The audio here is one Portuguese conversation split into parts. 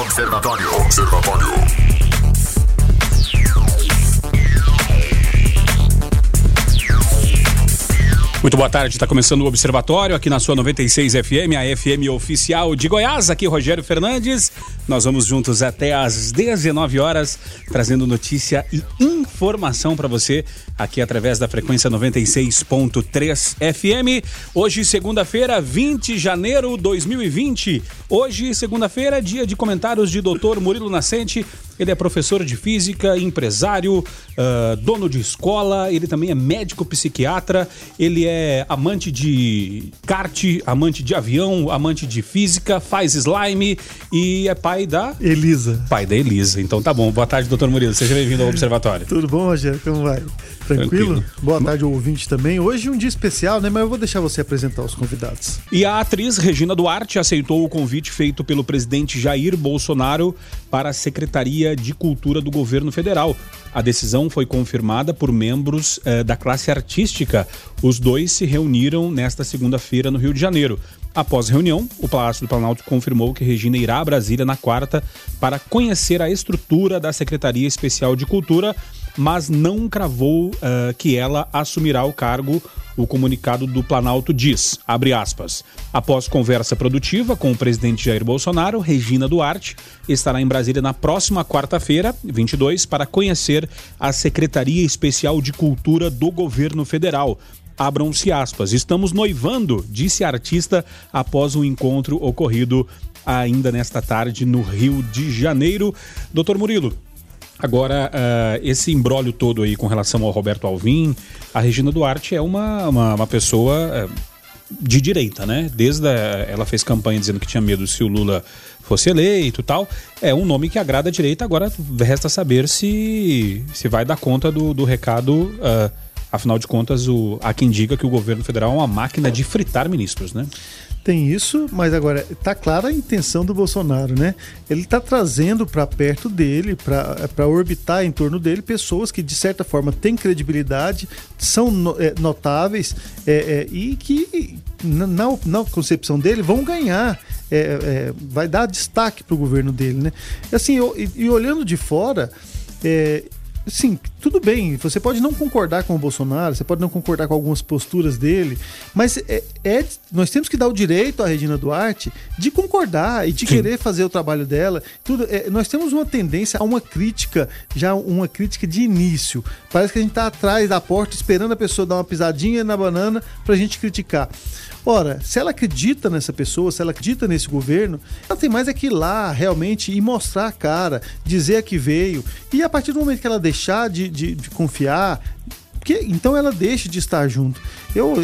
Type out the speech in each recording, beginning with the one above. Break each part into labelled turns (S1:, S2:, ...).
S1: Observatório. Observatório.
S2: Muito boa tarde, está começando o Observatório aqui na sua 96 FM, a FM oficial de Goiás. Aqui Rogério Fernandes. Nós vamos juntos até às 19 horas, trazendo notícia e informação para você aqui através da frequência 96.3 FM. Hoje, segunda-feira, 20 de janeiro de 2020. Hoje, segunda-feira, dia de comentários de Dr. Murilo Nascente. Ele é professor de física, empresário, uh, dono de escola, ele também é médico psiquiatra, ele é amante de kart, amante de avião, amante de física, faz slime e é pai da.
S3: Elisa.
S2: Pai da Elisa. Então tá bom. Boa tarde, doutor Murilo. Seja bem-vindo ao Observatório.
S3: Tudo bom, Rogério? Como vai? Tranquilo? Tranquilo? Boa tarde, ouvinte também. Hoje é um dia especial, né? Mas eu vou deixar você apresentar os convidados.
S2: E a atriz Regina Duarte aceitou o convite feito pelo presidente Jair Bolsonaro para a Secretaria de Cultura do governo federal. A decisão foi confirmada por membros eh, da classe artística. Os dois se reuniram nesta segunda-feira no Rio de Janeiro. Após reunião, o Palácio do Planalto confirmou que Regina irá a Brasília na quarta para conhecer a estrutura da Secretaria Especial de Cultura, mas não cravou uh, que ela assumirá o cargo o comunicado do Planalto diz, aspas, após conversa produtiva com o presidente Jair Bolsonaro, Regina Duarte estará em Brasília na próxima quarta-feira, 22, para conhecer a Secretaria Especial de Cultura do Governo Federal. Abram-se aspas. Estamos noivando, disse a artista após um encontro ocorrido ainda nesta tarde no Rio de Janeiro. Doutor Murilo, Agora, uh, esse embrólio todo aí com relação ao Roberto Alvim, a Regina Duarte é uma, uma, uma pessoa uh, de direita, né? Desde a, ela fez campanha dizendo que tinha medo se o Lula fosse eleito tal. É um nome que agrada a direita, agora resta saber se, se vai dar conta do, do recado. Uh, afinal de contas, o, há quem diga que o governo federal é uma máquina de fritar ministros, né?
S3: Tem isso, mas agora está clara a intenção do Bolsonaro, né? Ele está trazendo para perto dele, para orbitar em torno dele, pessoas que de certa forma têm credibilidade, são é, notáveis é, é, e que na, na, concepção dele vão ganhar, é, é, vai dar destaque para o governo dele, né? Assim, eu, e, e olhando de fora, é, Sim, tudo bem. Você pode não concordar com o Bolsonaro, você pode não concordar com algumas posturas dele, mas é, é nós temos que dar o direito à Regina Duarte de concordar e de Sim. querer fazer o trabalho dela. Tudo, é, nós temos uma tendência a uma crítica, já uma crítica de início. Parece que a gente está atrás da porta esperando a pessoa dar uma pisadinha na banana para a gente criticar. Ora, se ela acredita nessa pessoa, se ela acredita nesse governo, ela tem mais é que ir lá realmente e mostrar a cara, dizer a que veio. E a partir do momento que ela deixar de, de, de confiar, porque, então ela deixa de estar junto. Eu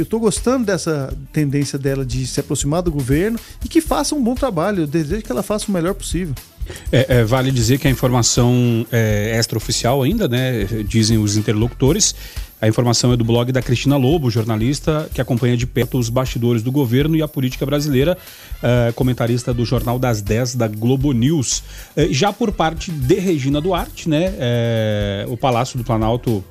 S3: estou gostando dessa tendência dela de se aproximar do governo e que faça um bom trabalho. Eu desejo que ela faça o melhor possível.
S2: É, é, vale dizer que a informação é extraoficial ainda, né? Dizem os interlocutores. A informação é do blog da Cristina Lobo, jornalista que acompanha de perto os bastidores do governo e a política brasileira, uh, comentarista do Jornal das 10 da Globo News. Uh, já por parte de Regina Duarte, né, uh, o Palácio do Planalto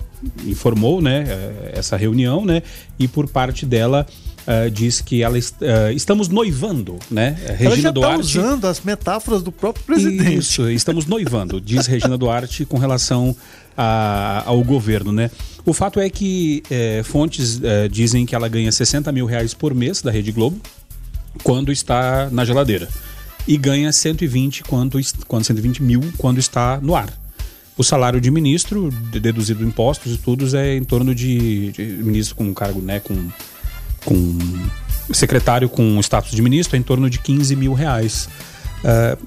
S2: informou né, essa reunião, né, e por parte dela uh, diz que ela est uh, estamos noivando, né?
S3: Regina ela tá Duarte usando as metáforas do próprio presidente.
S2: Isso, estamos noivando, diz Regina Duarte com relação a, ao governo, né? O fato é que é, fontes dizem que ela ganha 60 mil reais por mês da Rede Globo quando está na geladeira e ganha 120 quando, quando 120 mil quando está no ar. O salário de ministro, deduzido impostos e tudo, é em torno de, de ministro com cargo, né, com com secretário com status de ministro é em torno de 15 mil reais. Uh,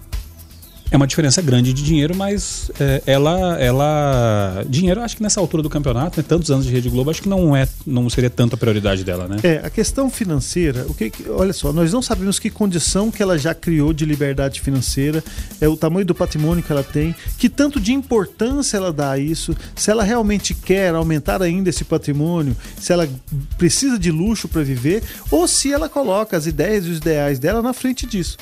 S2: é uma diferença grande de dinheiro, mas é, ela, ela. Dinheiro, acho que nessa altura do campeonato, né, tantos anos de Rede Globo, acho que não é, não seria tanta prioridade dela, né?
S3: É, a questão financeira, o que, olha só, nós não sabemos que condição que ela já criou de liberdade financeira, é o tamanho do patrimônio que ela tem, que tanto de importância ela dá a isso, se ela realmente quer aumentar ainda esse patrimônio, se ela precisa de luxo para viver, ou se ela coloca as ideias e os ideais dela na frente disso.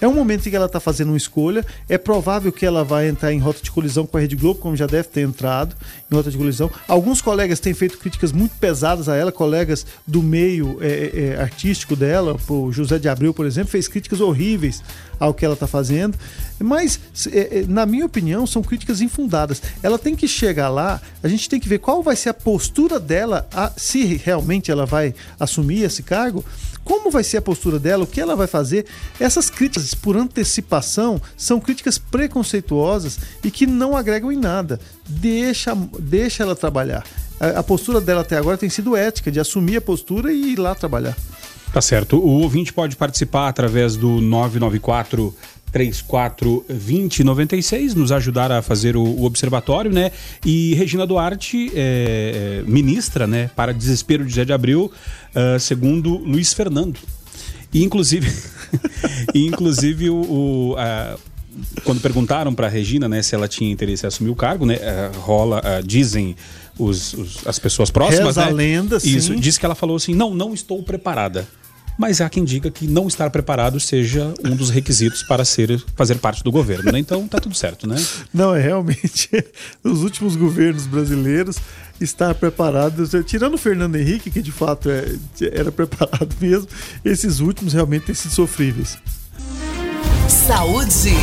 S3: É um momento em que ela está fazendo uma escolha, é É provável que ela vai entrar em rota de colisão com a Rede Globo, como já deve ter entrado em rota de colisão. Alguns colegas têm feito críticas muito pesadas a ela, colegas do meio é, é, artístico dela, o José de Abreu, por exemplo, fez críticas horríveis ao que ela está fazendo. Mas, é, é, na minha opinião, são críticas infundadas. Ela tem que chegar lá, a gente tem que ver qual vai ser a postura dela, a, se realmente ela vai assumir esse cargo, como vai ser a postura dela, o que ela vai fazer. Essas críticas por antecipação são críticas preconceituosas e que não agregam em nada. Deixa, deixa ela trabalhar. A, a postura dela até agora tem sido ética, de assumir a postura e ir lá trabalhar.
S2: Tá certo. O ouvinte pode participar através do 994 34 20 96, nos ajudar a fazer o, o observatório, né? E Regina Duarte, é, ministra, né, para desespero de Zé de Abril, uh, segundo Luiz Fernando. E inclusive, e, inclusive o, o uh, quando perguntaram para Regina, né, se ela tinha interesse em assumir o cargo, né, uh, rola, dizem os, os, as pessoas próximas,
S3: Reza
S2: né?
S3: a lenda,
S2: Isso,
S3: sim.
S2: diz que ela falou assim: "Não, não estou preparada" mas há quem diga que não estar preparado seja um dos requisitos para ser, fazer parte do governo. Né? Então tá tudo certo, né?
S3: Não, é realmente os últimos governos brasileiros estar preparados, tirando o Fernando Henrique, que de fato é, era preparado mesmo, esses últimos realmente têm sido sofríveis.
S4: Saúde.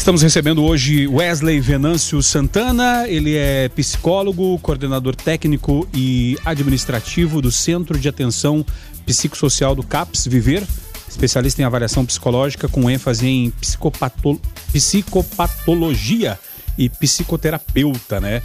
S2: Estamos recebendo hoje Wesley Venâncio Santana, ele é psicólogo, coordenador técnico e administrativo do Centro de Atenção Psicossocial do CAPS Viver, especialista em avaliação psicológica com ênfase em psicopato... psicopatologia e psicoterapeuta, né?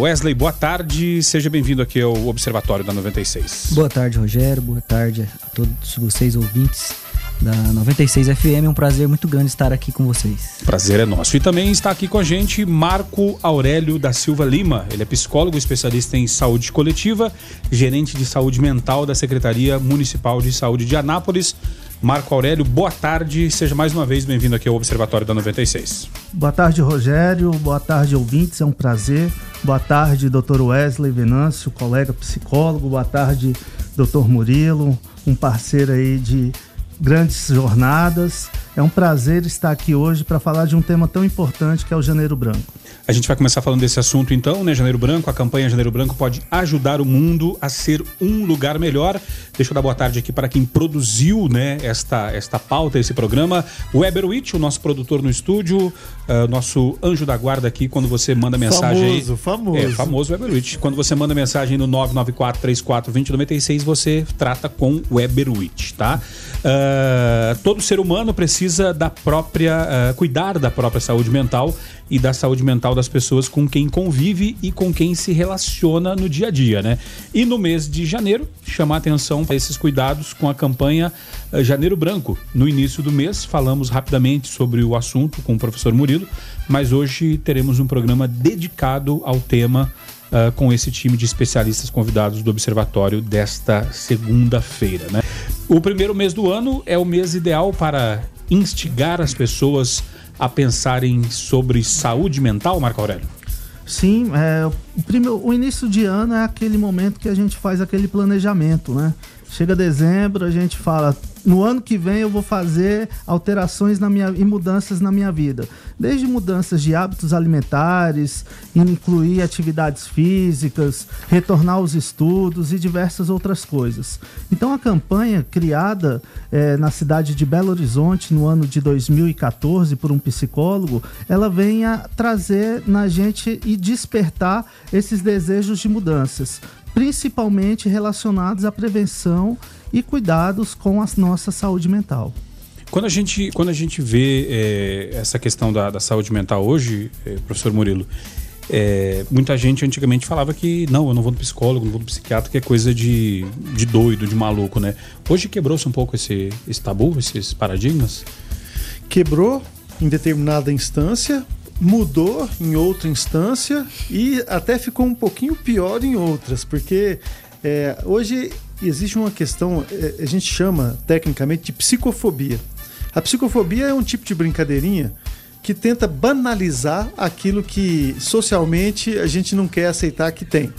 S2: Wesley, boa tarde, seja bem-vindo aqui ao Observatório da 96.
S5: Boa tarde, Rogério, boa tarde a todos vocês ouvintes da 96 FM. É um prazer muito grande estar aqui com vocês.
S2: Prazer é nosso. E também está aqui com a gente Marco Aurélio da Silva Lima. Ele é psicólogo, especialista em saúde coletiva, gerente de saúde mental da Secretaria Municipal de Saúde de Anápolis. Marco Aurélio, boa tarde. Seja mais uma vez bem-vindo aqui ao Observatório da 96.
S6: Boa tarde, Rogério. Boa tarde, ouvintes. É um prazer. Boa tarde, doutor Wesley Venâncio, colega psicólogo. Boa tarde, doutor Murilo, um parceiro aí de grandes jornadas. É um prazer estar aqui hoje para falar de um tema tão importante que é o Janeiro Branco.
S2: A gente vai começar falando desse assunto então, né? Janeiro Branco, a campanha Janeiro Branco pode ajudar o mundo a ser um lugar melhor. Deixa eu dar boa tarde aqui para quem produziu, né, esta, esta pauta, esse programa. O Weber Witt, o nosso produtor no estúdio, uh, nosso anjo da guarda aqui, quando você manda mensagem.
S3: Famoso,
S2: aí,
S3: famoso.
S2: É, famoso Weber Witt. Quando você manda mensagem no 994-34-2096, você trata com Weber Witt, tá? Uh, todo ser humano precisa da própria. Uh, cuidar da própria saúde mental e da saúde mental das pessoas com quem convive e com quem se relaciona no dia a dia, né? E no mês de janeiro, chamar atenção para esses cuidados com a campanha uh, Janeiro Branco. No início do mês, falamos rapidamente sobre o assunto com o professor Murilo, mas hoje teremos um programa dedicado ao tema Uh, com esse time de especialistas convidados do Observatório desta segunda-feira. Né? O primeiro mês do ano é o mês ideal para instigar as pessoas a pensarem sobre saúde mental, Marco Aurélio?
S6: Sim, é, o, primeiro, o início de ano é aquele momento que a gente faz aquele planejamento, né? Chega dezembro, a gente fala, no ano que vem eu vou fazer alterações na minha, e mudanças na minha vida. Desde mudanças de hábitos alimentares, incluir atividades físicas, retornar aos estudos e diversas outras coisas. Então a campanha criada é, na cidade de Belo Horizonte no ano de 2014 por um psicólogo, ela vem a trazer na gente e despertar esses desejos de mudanças principalmente relacionados à prevenção e cuidados com a nossa saúde mental.
S2: Quando a gente, quando a gente vê é, essa questão da, da, saúde mental hoje, é, professor Murilo, é, muita gente antigamente falava que não, eu não vou no psicólogo, não vou no psiquiatra, que é coisa de, de doido, de maluco, né? Hoje quebrou-se um pouco esse, esse tabu, esses paradigmas?
S3: Quebrou em determinada instância, mudou em outra instância e até ficou um pouquinho pior em outras, porque é, hoje existe uma questão, é, a gente chama tecnicamente de psicofobia. A psicofobia é um tipo de brincadeirinha que tenta banalizar aquilo que socialmente a gente não quer aceitar que tem.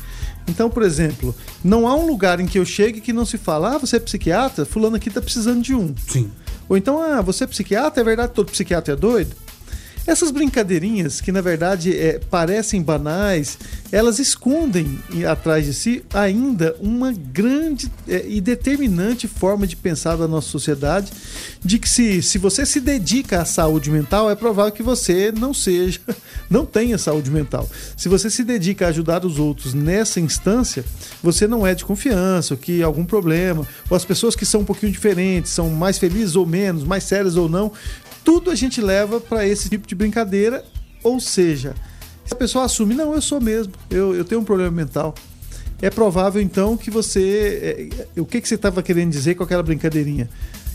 S3: Então, por exemplo, não há um lugar em que eu chegue que não se fala, ah, você é psiquiatra? Fulano aqui está precisando de um.
S2: Sim.
S3: Ou então, ah, você é psiquiatra? É verdade que todo psiquiatra é doido? Essas brincadeirinhas, que na verdade é, parecem banais, elas escondem atrás de si ainda uma grande é, e determinante forma de pensar da nossa sociedade, de que se, se você se dedica à saúde mental, é provável que você não seja, não tenha saúde mental. Se você se dedica a ajudar os outros nessa instância, você não é de confiança, ou que algum problema, ou as pessoas que são um pouquinho diferentes, são mais felizes ou menos, mais sérias ou não, tudo a gente leva para esse tipo de brincadeira. Ou seja, se a pessoa assume, não, eu sou mesmo, eu, eu tenho um problema mental. É provável então que você. É, é o que, que você estava querendo dizer com aquela brincadeirinha?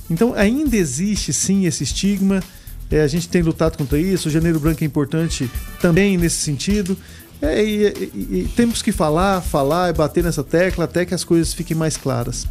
S3: Então ainda existe sim esse estigma. É, a gente tem lutado contra isso. O Janeiro Branco é importante também nesse sentido. É, e, e, e temos que falar, falar e bater nessa tecla até que as coisas fiquem mais claras.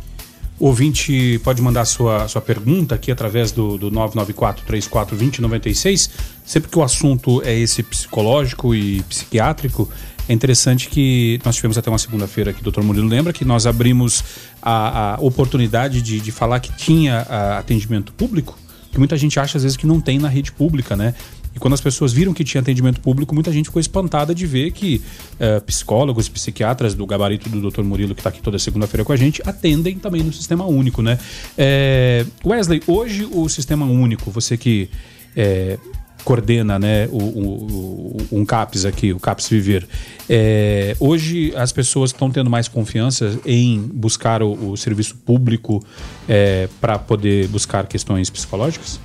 S2: O ouvinte pode mandar sua, sua pergunta aqui através do, do 994-34-2096. Sempre que o assunto é esse psicológico e psiquiátrico, é interessante que nós tivemos até uma segunda-feira o doutor Murilo lembra que nós abrimos a, a oportunidade de, de falar que tinha a, atendimento público, que muita gente acha às vezes que não tem na rede pública, né? E quando as pessoas viram que tinha atendimento público, muita gente ficou espantada de ver que uh, psicólogos, psiquiatras do gabarito do Dr. Murilo, que está aqui toda segunda-feira com a gente, atendem também no sistema único, né? É, Wesley, hoje o sistema único, você que é, coordena né, o, o, o, um CAPS aqui, o CAPS Viver. É, hoje as pessoas estão tendo mais confiança em buscar o, o serviço público é, para poder buscar questões psicológicas?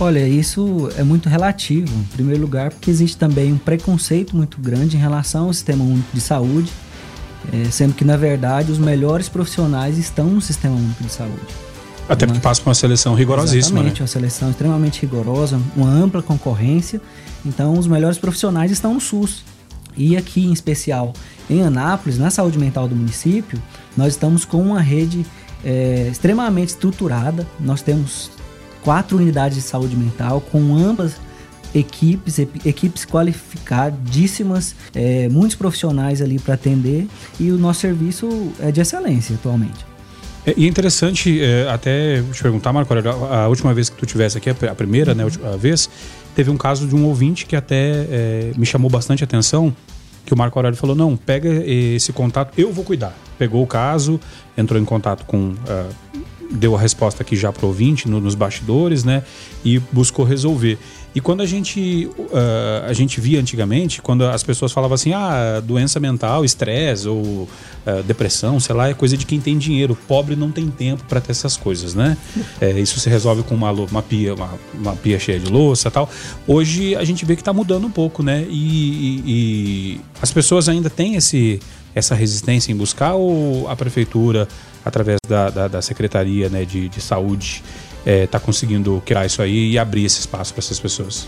S5: Olha, isso é muito relativo, em primeiro lugar, porque existe também um preconceito muito grande em relação ao sistema único de saúde, é, sendo que, na verdade, os melhores profissionais estão no sistema único de saúde.
S2: Até porque passa por uma seleção rigorosíssima.
S5: Exatamente,
S2: né?
S5: uma seleção extremamente rigorosa, uma ampla concorrência. Então, os melhores profissionais estão no SUS. E aqui, em especial, em Anápolis, na saúde mental do município, nós estamos com uma rede é, extremamente estruturada. Nós temos quatro unidades de saúde mental com ambas equipes, equipes qualificadíssimas, é, muitos profissionais ali para atender e o nosso serviço é de excelência atualmente.
S2: É, e é interessante, é, até te perguntar, Marco, a última vez que tu tivesse aqui, a primeira, né, a vez, teve um caso de um ouvinte que até é, me chamou bastante atenção, que o Marco Aurélio falou, não, pega esse contato, eu vou cuidar. Pegou o caso, entrou em contato com uh, deu a resposta aqui já para o ouvinte no, nos bastidores, né? E buscou resolver. E quando a gente, uh, a gente via antigamente, quando as pessoas falavam assim, ah, doença mental, estresse ou uh, depressão, sei lá, é coisa de quem tem dinheiro. Pobre não tem tempo para ter essas coisas, né? É, isso se resolve com uma, uma pia, uma, uma, pia cheia de louça tal. Hoje a gente vê que está mudando um pouco, né? E, e, e as pessoas ainda têm esse, essa resistência em buscar ou a prefeitura através da, da, da Secretaria né, de, de Saúde, está é, tá conseguindo criar isso aí e abrir esse espaço para essas pessoas.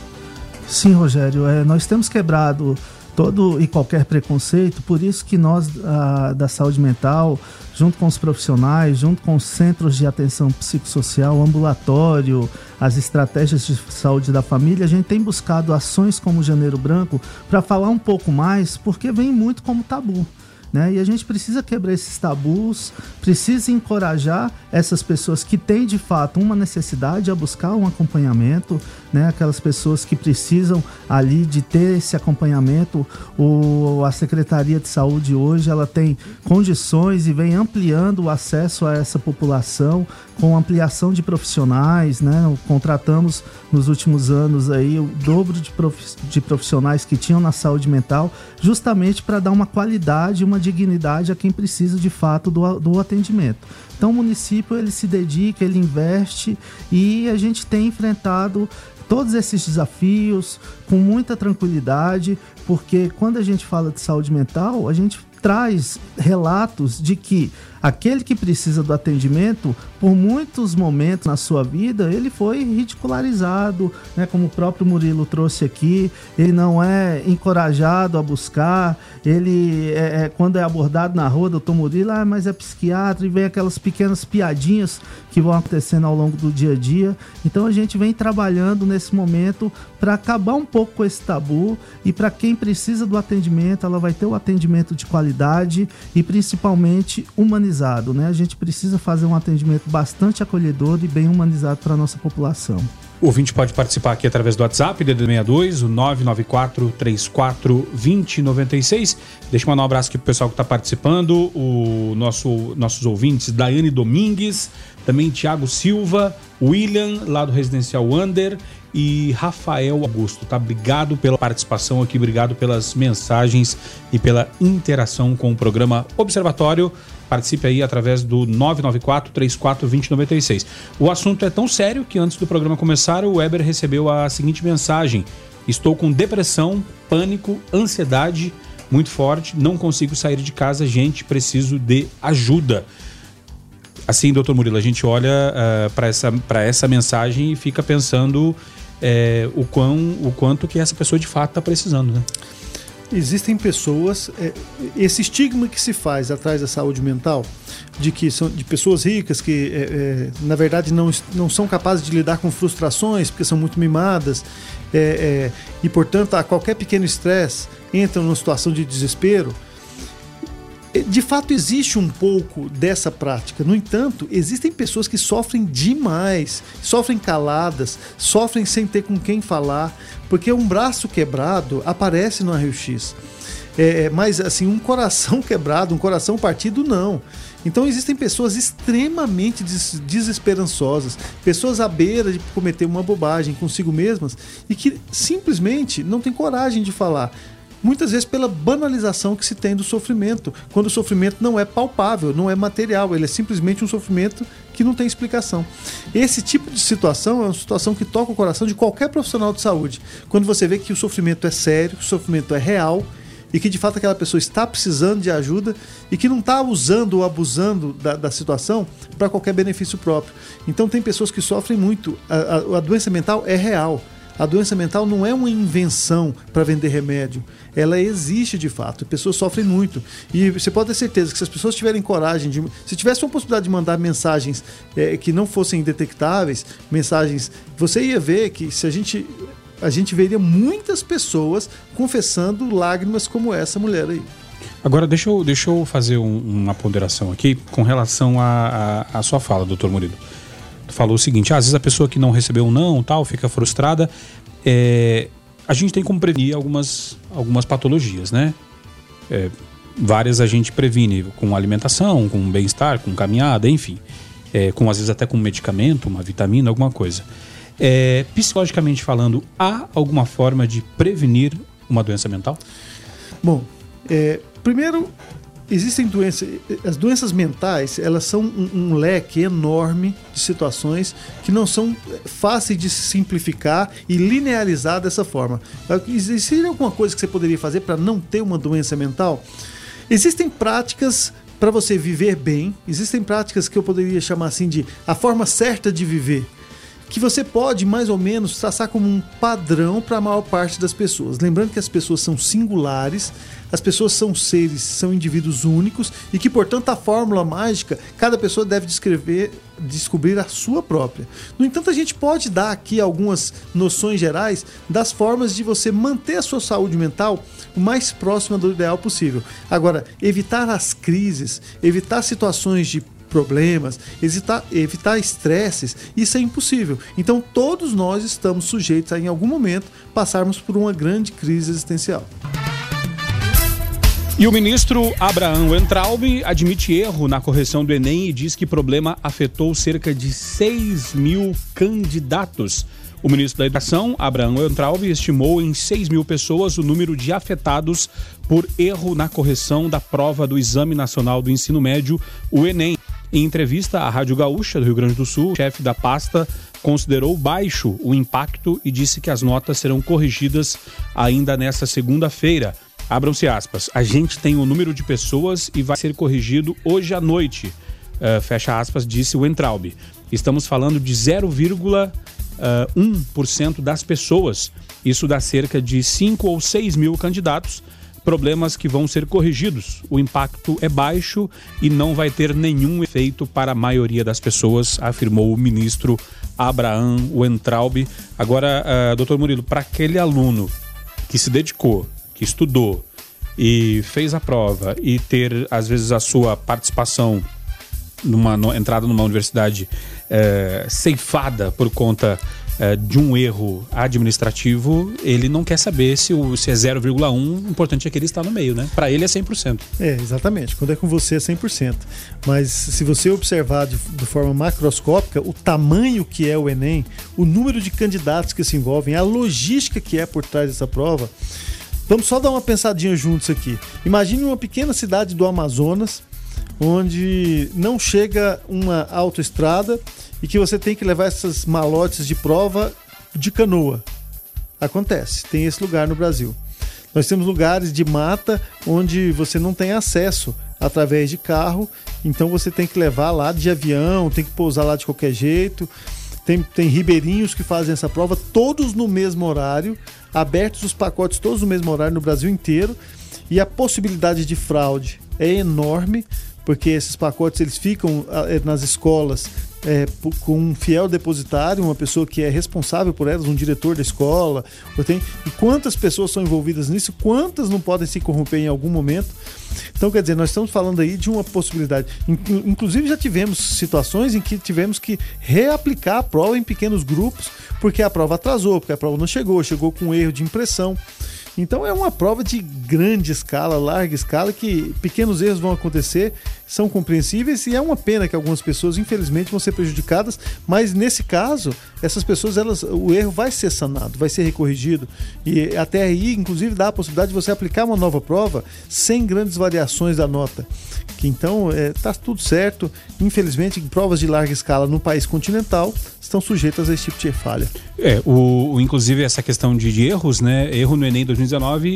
S6: Sim, Rogério, é, nós temos quebrado todo e qualquer preconceito, por isso que nós a, da saúde mental, junto com os profissionais, junto com os centros de atenção psicossocial, ambulatório, as estratégias de saúde da família, a gente tem buscado ações como o Janeiro Branco para falar um pouco mais, porque vem muito como tabu. Né? E a gente precisa quebrar esses tabus, precisa encorajar essas pessoas que têm de fato uma necessidade a buscar um acompanhamento, né? Aquelas pessoas que precisam ali de ter esse acompanhamento. O, a Secretaria de Saúde hoje ela tem condições e vem ampliando o acesso a essa população com ampliação de profissionais, né? Contratamos nos últimos anos aí o dobro de, prof, de profissionais que tinham na saúde mental, justamente para dar uma qualidade, uma dignidade a quem precisa de fato do, do atendimento. Então o município ele se dedica, ele investe e a gente tem enfrentado todos esses desafios com muita tranquilidade, porque quando a gente fala de saúde mental, a gente traz relatos de que aquele que precisa do atendimento, por muitos momentos na sua vida, ele foi ridicularizado, né? Como o próprio Murilo trouxe aqui, ele não é encorajado a buscar, ele é, é quando é abordado na rua, doutor Murilo, ah, mas é psiquiatra, e vem aquelas pequenas piadinhas que vão acontecendo ao longo do dia a dia. Então a gente vem trabalhando nesse momento para acabar um pouco com esse tabu e para quem precisa do atendimento, ela vai ter o atendimento de qualidade e principalmente humanizado humanizado, né? A gente precisa fazer um atendimento bastante acolhedor e bem humanizado para a nossa população.
S2: O ouvinte pode participar aqui através do WhatsApp, DD62, o 994 34 2096. Deixa eu mandar um abraço aqui pro pessoal que está participando, o nosso, nossos ouvintes, Daiane Domingues, também Tiago Silva, William, lá do Residencial Under, e Rafael Augusto, tá? Obrigado pela participação aqui, obrigado pelas mensagens e pela interação com o programa Observatório. Participe aí através do 994 34 2096. O assunto é tão sério que antes do programa começar, o Weber recebeu a seguinte mensagem: Estou com depressão, pânico, ansiedade muito forte, não consigo sair de casa, gente, preciso de ajuda. Assim, doutor Murilo, a gente olha uh, para essa, essa mensagem e fica pensando uh, o, quão, o quanto que essa pessoa de fato está precisando, né?
S3: Existem pessoas, é, esse estigma que se faz atrás da saúde mental, de que são de pessoas ricas que, é, é, na verdade, não, não são capazes de lidar com frustrações porque são muito mimadas é, é, e, portanto, a qualquer pequeno estresse entram numa situação de desespero. De fato, existe um pouco dessa prática. No entanto, existem pessoas que sofrem demais, sofrem caladas, sofrem sem ter com quem falar, porque um braço quebrado aparece no raio-x. É, é, mas, assim, um coração quebrado, um coração partido, não. Então existem pessoas extremamente des desesperançosas, pessoas à beira de cometer uma bobagem consigo mesmas e que simplesmente não têm coragem de falar muitas vezes pela banalização que se tem do sofrimento, quando o sofrimento não é palpável, não é material, ele é simplesmente um sofrimento que não tem explicação. Esse tipo de situação é uma situação que toca o coração de qualquer profissional de saúde. Quando você vê que o sofrimento é sério, que o sofrimento é real e que de fato aquela pessoa está precisando de ajuda e que não está usando ou abusando da, da situação para qualquer benefício próprio. Então tem pessoas que sofrem muito. A, a, a doença mental é real. A doença mental não é uma invenção para vender remédio. Ela existe de fato. Pessoas sofrem muito. E você pode ter certeza que se as pessoas tiverem coragem de. Se tivesse uma possibilidade de mandar mensagens é, que não fossem detectáveis, mensagens. Você ia ver que se a gente. A gente veria muitas pessoas confessando lágrimas como essa mulher aí.
S2: Agora, deixa eu, deixa eu fazer um, uma ponderação aqui com relação à sua fala, doutor Murilo falou o seguinte: ah, às vezes a pessoa que não recebeu um não, tal, fica frustrada. É, a gente tem como prevenir algumas, algumas patologias, né? É, várias a gente previne com alimentação, com bem-estar, com caminhada, enfim. É, com às vezes até com medicamento, uma vitamina, alguma coisa. É, psicologicamente falando, há alguma forma de prevenir uma doença mental?
S3: Bom, é, primeiro existem doenças, as doenças mentais, elas são um, um, leque enorme de situações que não são fáceis de simplificar e linearizar dessa forma. Existe alguma coisa que você poderia fazer para não ter uma doença mental? Existem práticas para você viver bem, existem práticas que eu poderia chamar assim de a forma certa de viver que você pode mais ou menos traçar como um padrão para a maior parte das pessoas. Lembrando que as pessoas são singulares, as pessoas são seres, são indivíduos únicos e que, portanto, a fórmula mágica, cada pessoa deve descrever, descobrir a sua própria. No entanto, a gente pode dar aqui algumas noções gerais das formas de você manter a sua saúde mental o mais próxima do ideal possível. Agora, evitar as crises, evitar situações de problemas, evitar, evitar estresses, isso é impossível. Então todos nós estamos sujeitos a, em algum momento, passarmos por uma grande crise existencial.
S2: E o ministro Abraão Entraub admite erro na correção do Enem e diz que problema afetou cerca de 6 mil candidatos. O ministro da Educação, Abraão Entraub, estimou em 6 mil pessoas o número de afetados por erro na correção da prova do Exame Nacional do Ensino Médio, o Enem. Em entrevista à Rádio Gaúcha do Rio Grande do Sul, o chefe da pasta considerou baixo o impacto e disse que as notas serão corrigidas ainda nesta segunda-feira. Abram-se aspas. A gente tem o um número de pessoas e vai ser corrigido hoje à noite. Uh, fecha aspas, disse o Entraub. Estamos falando de 0,1% uh, das pessoas. Isso dá cerca de 5 ou 6 mil candidatos. Problemas que vão ser corrigidos. O impacto é baixo e não vai ter nenhum efeito para a maioria das pessoas, afirmou o ministro Abraham Wentraub. Agora, uh, doutor Murilo, para aquele aluno que se dedicou, que estudou e fez a prova e ter, às vezes, a sua participação numa no, entrada numa universidade é, ceifada por conta é, de um erro administrativo, ele não quer saber se, o, se é 0,1, o importante é que ele está no meio, né? Para ele é 100%.
S3: É, exatamente. Quando é com você é 100%. Mas se você observar de, de forma macroscópica o tamanho que é o Enem, o número de candidatos que se envolvem, a logística que é por trás dessa prova, vamos só dar uma pensadinha juntos aqui. Imagine uma pequena cidade do Amazonas, onde não chega uma autoestrada e que você tem que levar essas malotes de prova de canoa. Acontece, tem esse lugar no Brasil. Nós temos lugares de mata onde você não tem acesso através de carro, então você tem que levar lá de avião, tem que pousar lá de qualquer jeito. Tem, tem ribeirinhos que fazem essa prova, todos no mesmo horário, abertos os pacotes todos no mesmo horário no Brasil inteiro, e a possibilidade de fraude é enorme porque esses pacotes eles ficam ah, é, nas escolas é, com um fiel depositário, uma pessoa que é responsável por elas, um diretor da escola. Tem, e quantas pessoas são envolvidas nisso? Quantas não podem se corromper em algum momento? Então, quer dizer, nós estamos falando aí de uma possibilidade. Inclusive, já tivemos situações em que tivemos que reaplicar a prova em pequenos grupos, porque a prova atrasou, porque a prova não chegou, chegou com um erro de impressão. Então é uma prova de grande escala, larga escala, que pequenos erros vão acontecer, são compreensíveis e é uma pena que algumas pessoas, infelizmente, vão ser prejudicadas, mas nesse caso, essas pessoas, elas, o erro vai ser sanado, vai ser recorrigido e até aí, inclusive, dá a possibilidade de você aplicar uma nova prova sem grandes variações da nota. Que então está é, tudo certo. Infelizmente, provas de larga escala no país continental estão sujeitas a esse tipo de falha.
S2: É, o inclusive essa questão de, de, erros, né? Erro no Enem 2019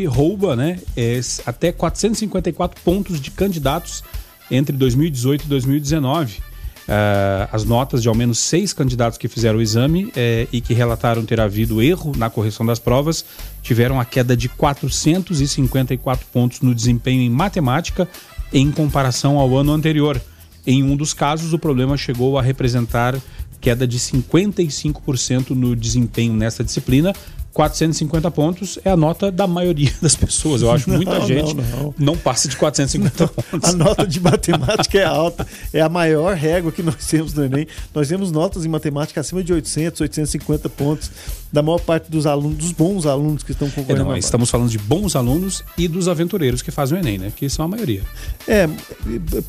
S2: rouba, né? É, até 454 pontos de candidatos entre 2018 e 2019. Uh, ah, as notas de ao menos seis candidatos que fizeram o exame eh, e que relataram ter havido erro na correção das provas tiveram a queda de 454 pontos no desempenho em matemática em comparação ao ano anterior. Em um dos casos, o problema chegou a representar queda de 55% no desempenho nessa disciplina, 450 pontos é a nota da maioria das pessoas. Eu acho que muita não, gente não, não. não, passa de 450 pontos.
S3: A nota de matemática é alta, é a maior régua que nós temos no Enem. Nós temos notas em matemática acima de 800, 850 pontos da maior parte dos alunos, dos bons alunos que estão concorrendo. É,
S2: não, estamos falando de bons alunos e dos aventureiros que fazem o Enem, né? Que são a maioria.
S3: É,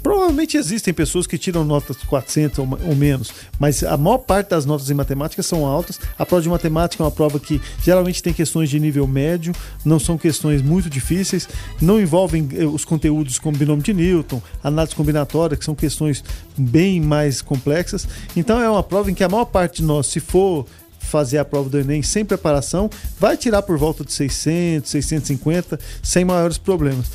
S3: provavelmente existem pessoas que tiram notas 400 ou, ou menos, mas a maior parte das notas em matemática são altas. A prova de matemática é uma prova que geralmente tem questões de nível médio, não são questões muito difíceis, não envolvem eh, os conteúdos como binômio de Newton, análise combinatória, que são questões bem mais complexas. Então é uma prova em que a maior parte de nós, se for fazer a prova do Enem sem preparação, vai tirar por volta de 600, 650, sem maiores problemas.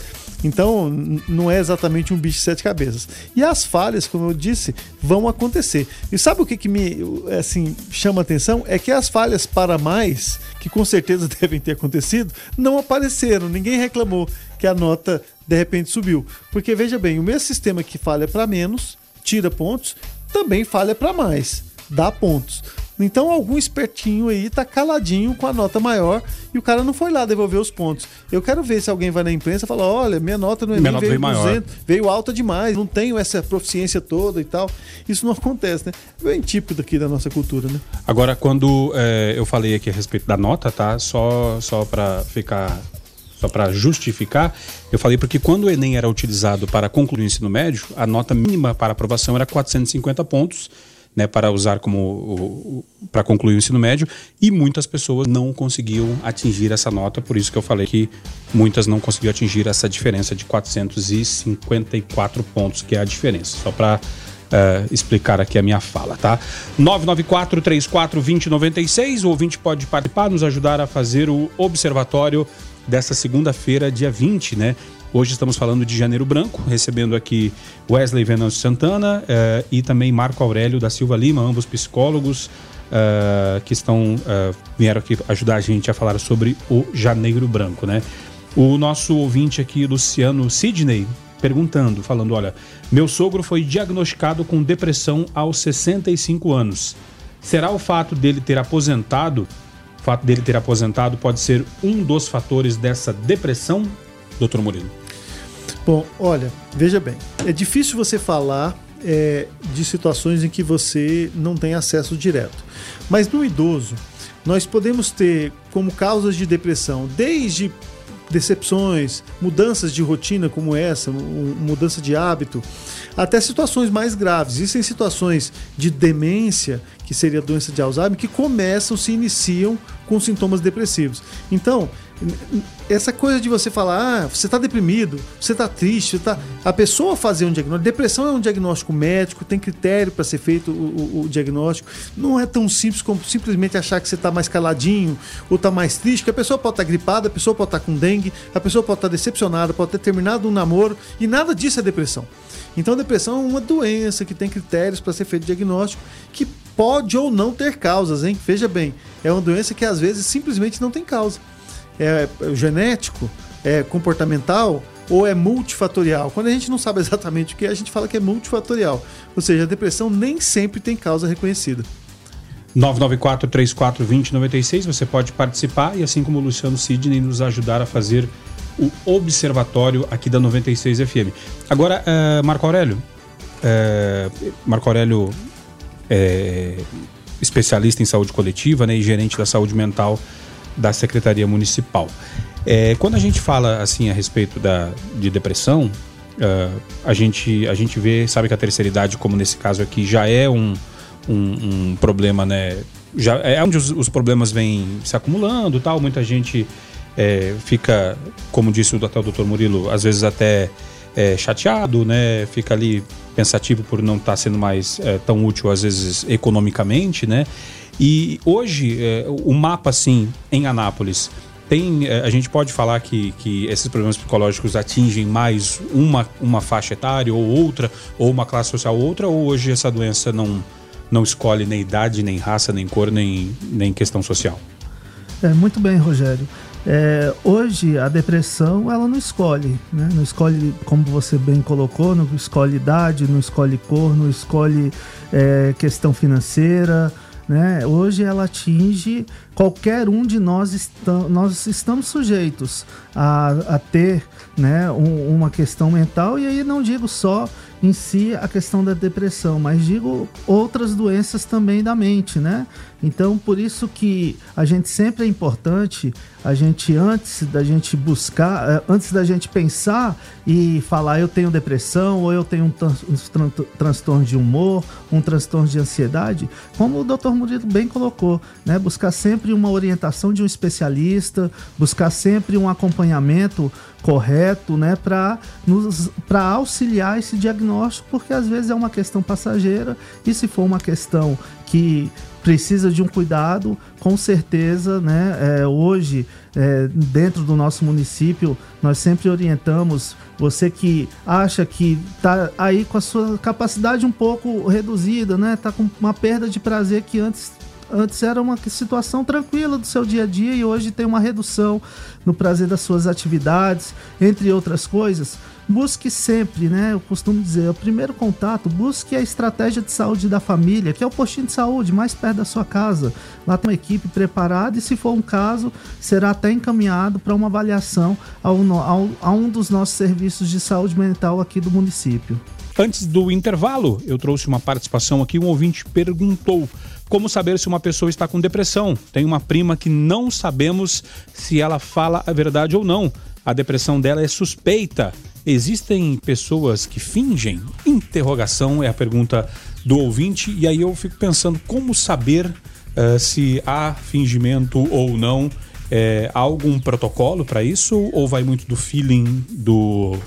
S3: Então, não é exatamente um bicho de sete cabeças. E as falhas, como eu disse, vão acontecer. E sabe o que, que me assim, chama atenção? É que as falhas para mais, que com certeza devem ter acontecido, não apareceram. Ninguém reclamou que a nota de repente subiu. Porque veja bem, o mesmo sistema que falha para menos, tira pontos, também falha para mais, dá pontos. Então algum espertinho aí tá caladinho com a nota maior e o cara não foi lá devolver os pontos. Eu quero ver se alguém vai na imprensa e fala: olha, minha nota no Enem veio, veio 200, veio alta demais, não tenho essa proficiência toda e tal. Isso não acontece, né? É bem típico daqui da nossa cultura, né?
S2: Agora, quando é, eu falei aqui a respeito da nota, tá? Só, só para ficar só para justificar, eu falei porque quando o Enem era utilizado para concluir o ensino médio, a nota mínima para aprovação era 450 pontos né, para usar como para concluir o ensino médio e muitas pessoas não conseguiam atingir essa nota, por isso que eu falei que muitas não conseguiam atingir essa diferença de 454 pontos, que é a diferença. Só para Uh, eh, explicar aqui a minha fala, tá? 994 34 2096, o ouvinte pode participar, nos ajudar a fazer o observatório desta segunda-feira, dia 20, né? Hoje estamos falando de Janeiro Branco, recebendo aqui Wesley Venâncio Santana uh, e também Marco Aurélio da Silva Lima, ambos psicólogos uh, que estão uh, vieram aqui ajudar a gente a falar sobre o Janeiro Branco, né? O nosso ouvinte aqui, Luciano Sidney, perguntando, falando, olha, meu sogro foi diagnosticado com depressão aos 65 anos. Será o fato dele ter aposentado, o fato dele ter aposentado pode ser um dos fatores dessa depressão, doutor Murilo?
S3: Bom, olha, veja bem, é difícil você falar é, de situações em que você não tem acesso direto. Mas no idoso, nós podemos ter como causas de depressão desde decepções, mudanças de rotina como essa, mudança de hábito, até situações mais graves. Existem situações de demência, que seria a doença de Alzheimer, que começam, se iniciam com sintomas depressivos. Então, essa coisa de você falar, ah, você está deprimido, você está triste, você tá... a pessoa fazer um diagnóstico. Depressão é um diagnóstico médico, tem critério para ser feito o, o, o, diagnóstico. Não é tão simples como simplesmente achar que você está mais caladinho ou está mais triste, que a pessoa pode estar tá gripada, a pessoa pode estar tá com dengue, a pessoa pode estar tá decepcionada, pode ter terminado um namoro e nada disso é depressão. Então, depressão é uma doença que tem critérios para ser feito diagnóstico que pode ou não ter causas, hein? Veja bem, é uma doença que às vezes simplesmente não tem causa é genético, é comportamental ou é multifatorial. Quando a gente não sabe exatamente o que é, a gente fala que é multifatorial. Ou seja, a depressão nem sempre tem causa reconhecida.
S2: 994-34-2096, você pode participar e, assim como o Luciano Sidney, nos ajudar a fazer o observatório aqui da 96 FM. Agora, uh, Marco Aurélio, uh, Marco Aurélio é especialista em saúde coletiva né, e gerente da saúde mental da Secretaria Municipal. É, quando a gente fala assim a respeito da, de depressão, uh, a, gente, a gente vê, sabe que a terceira idade, como nesse caso aqui, já é um, um, um problema, né? Já é onde os, os, problemas vêm se acumulando tal. Muita gente é, fica, como disse o, até o doutor Murilo, às vezes até é, chateado, né? Fica ali pensativo por não estar tá sendo mais é, tão útil, às vezes, economicamente, né? E hoje, é, o mapa, assim, em Anápolis, tem, é, a gente pode falar que, que esses problemas psicológicos atingem mais uma, uma faixa etária ou outra, ou uma classe social ou outra, ou hoje essa doença não, não escolhe nem idade, nem raça, nem cor, nem, nem questão social?
S6: É, muito bem, Rogério. É, hoje a depressão ela não escolhe, né? não escolhe como você bem colocou, não escolhe idade, não escolhe cor, não escolhe é, questão financeira, né? Hoje ela atinge qualquer um de nós, nós estamos sujeitos a, a ter né, um, uma questão mental, e aí não digo só em si a questão da depressão, mas digo outras doenças também da mente, né? Então, por isso que a gente sempre é importante, a gente antes da gente buscar, eh, antes da gente pensar e falar eu tenho depressão ou eu tenho um, tran um transtorno de humor, um transtorno de ansiedade, como o Dr. Murilo bem colocou, né? Buscar sempre uma orientação de um especialista, buscar sempre um acompanhamento correto, né, para para auxiliar esse diagnóstico, porque às vezes é uma questão passageira e se for uma questão que precisa de um cuidado, com certeza, né? É, hoje, é, dentro do nosso município, nós sempre orientamos você que acha que está aí com a sua capacidade um pouco reduzida, né? Tá com uma perda de prazer que antes antes era uma situação tranquila do seu dia a dia e hoje tem uma redução no prazer das suas atividades, entre outras coisas. Busque sempre, né? Eu costumo dizer, o primeiro contato, busque a estratégia de saúde da família, que é o postinho de saúde mais perto da sua casa. Lá tem uma equipe preparada e, se for um caso, será até encaminhado para uma avaliação ao, ao, a um dos nossos serviços de saúde mental aqui do município.
S2: Antes do intervalo, eu trouxe uma participação aqui. Um ouvinte perguntou como saber se uma pessoa está com depressão. Tem uma prima que não sabemos se ela fala a verdade ou não. A depressão dela é suspeita. Existem pessoas que fingem? Interrogação é a pergunta do ouvinte. E aí eu fico pensando como saber uh, se há fingimento ou não. É, há algum protocolo para isso ou vai muito do feeling do,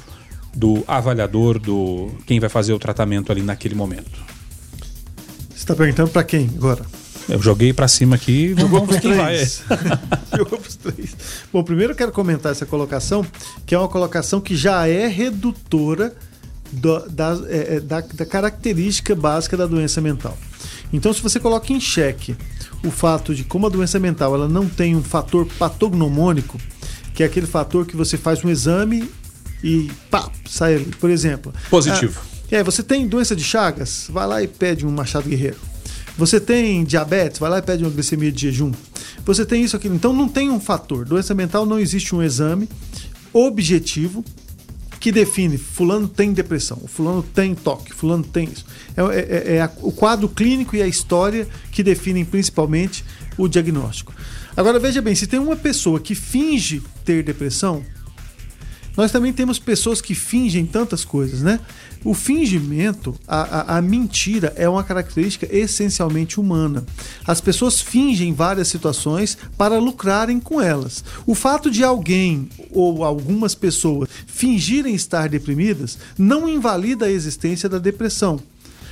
S2: do avaliador, do quem vai fazer o tratamento ali naquele momento?
S3: Você tá perguntando para quem agora?
S2: Eu joguei para cima aqui,
S3: Jogou vamos ver quem vai. Jogou pros três. Bom, primeiro eu quero comentar essa colocação, que é uma colocação que já é redutora do, da, é, é, da, da característica básica da doença mental. Então, se você coloca em xeque o fato de como a doença mental ela não tem um fator patognomônico, que é aquele fator que você faz um exame e pá, sai ali. Por exemplo.
S2: Positivo.
S3: Ah, é, você tem doença de Chagas? Vai lá e pede um Machado Guerreiro. Você tem diabetes? Vai lá e pede uma glicemia de jejum. Você tem isso aqui. Então não tem um fator. Doença mental não existe um exame objetivo que define fulano tem depressão, fulano tem toque, fulano tem isso. É, é, é, é a, o quadro clínico e a história que definem principalmente o diagnóstico. Agora veja bem, se tem uma pessoa que finge ter depressão, nós também temos pessoas que fingem tantas coisas, né? O fingimento, a, a, a, mentira, é uma característica essencialmente humana. As pessoas fingem várias situações para lucrarem com elas. O fato de alguém ou algumas pessoas fingirem estar deprimidas não invalida a existência da depressão.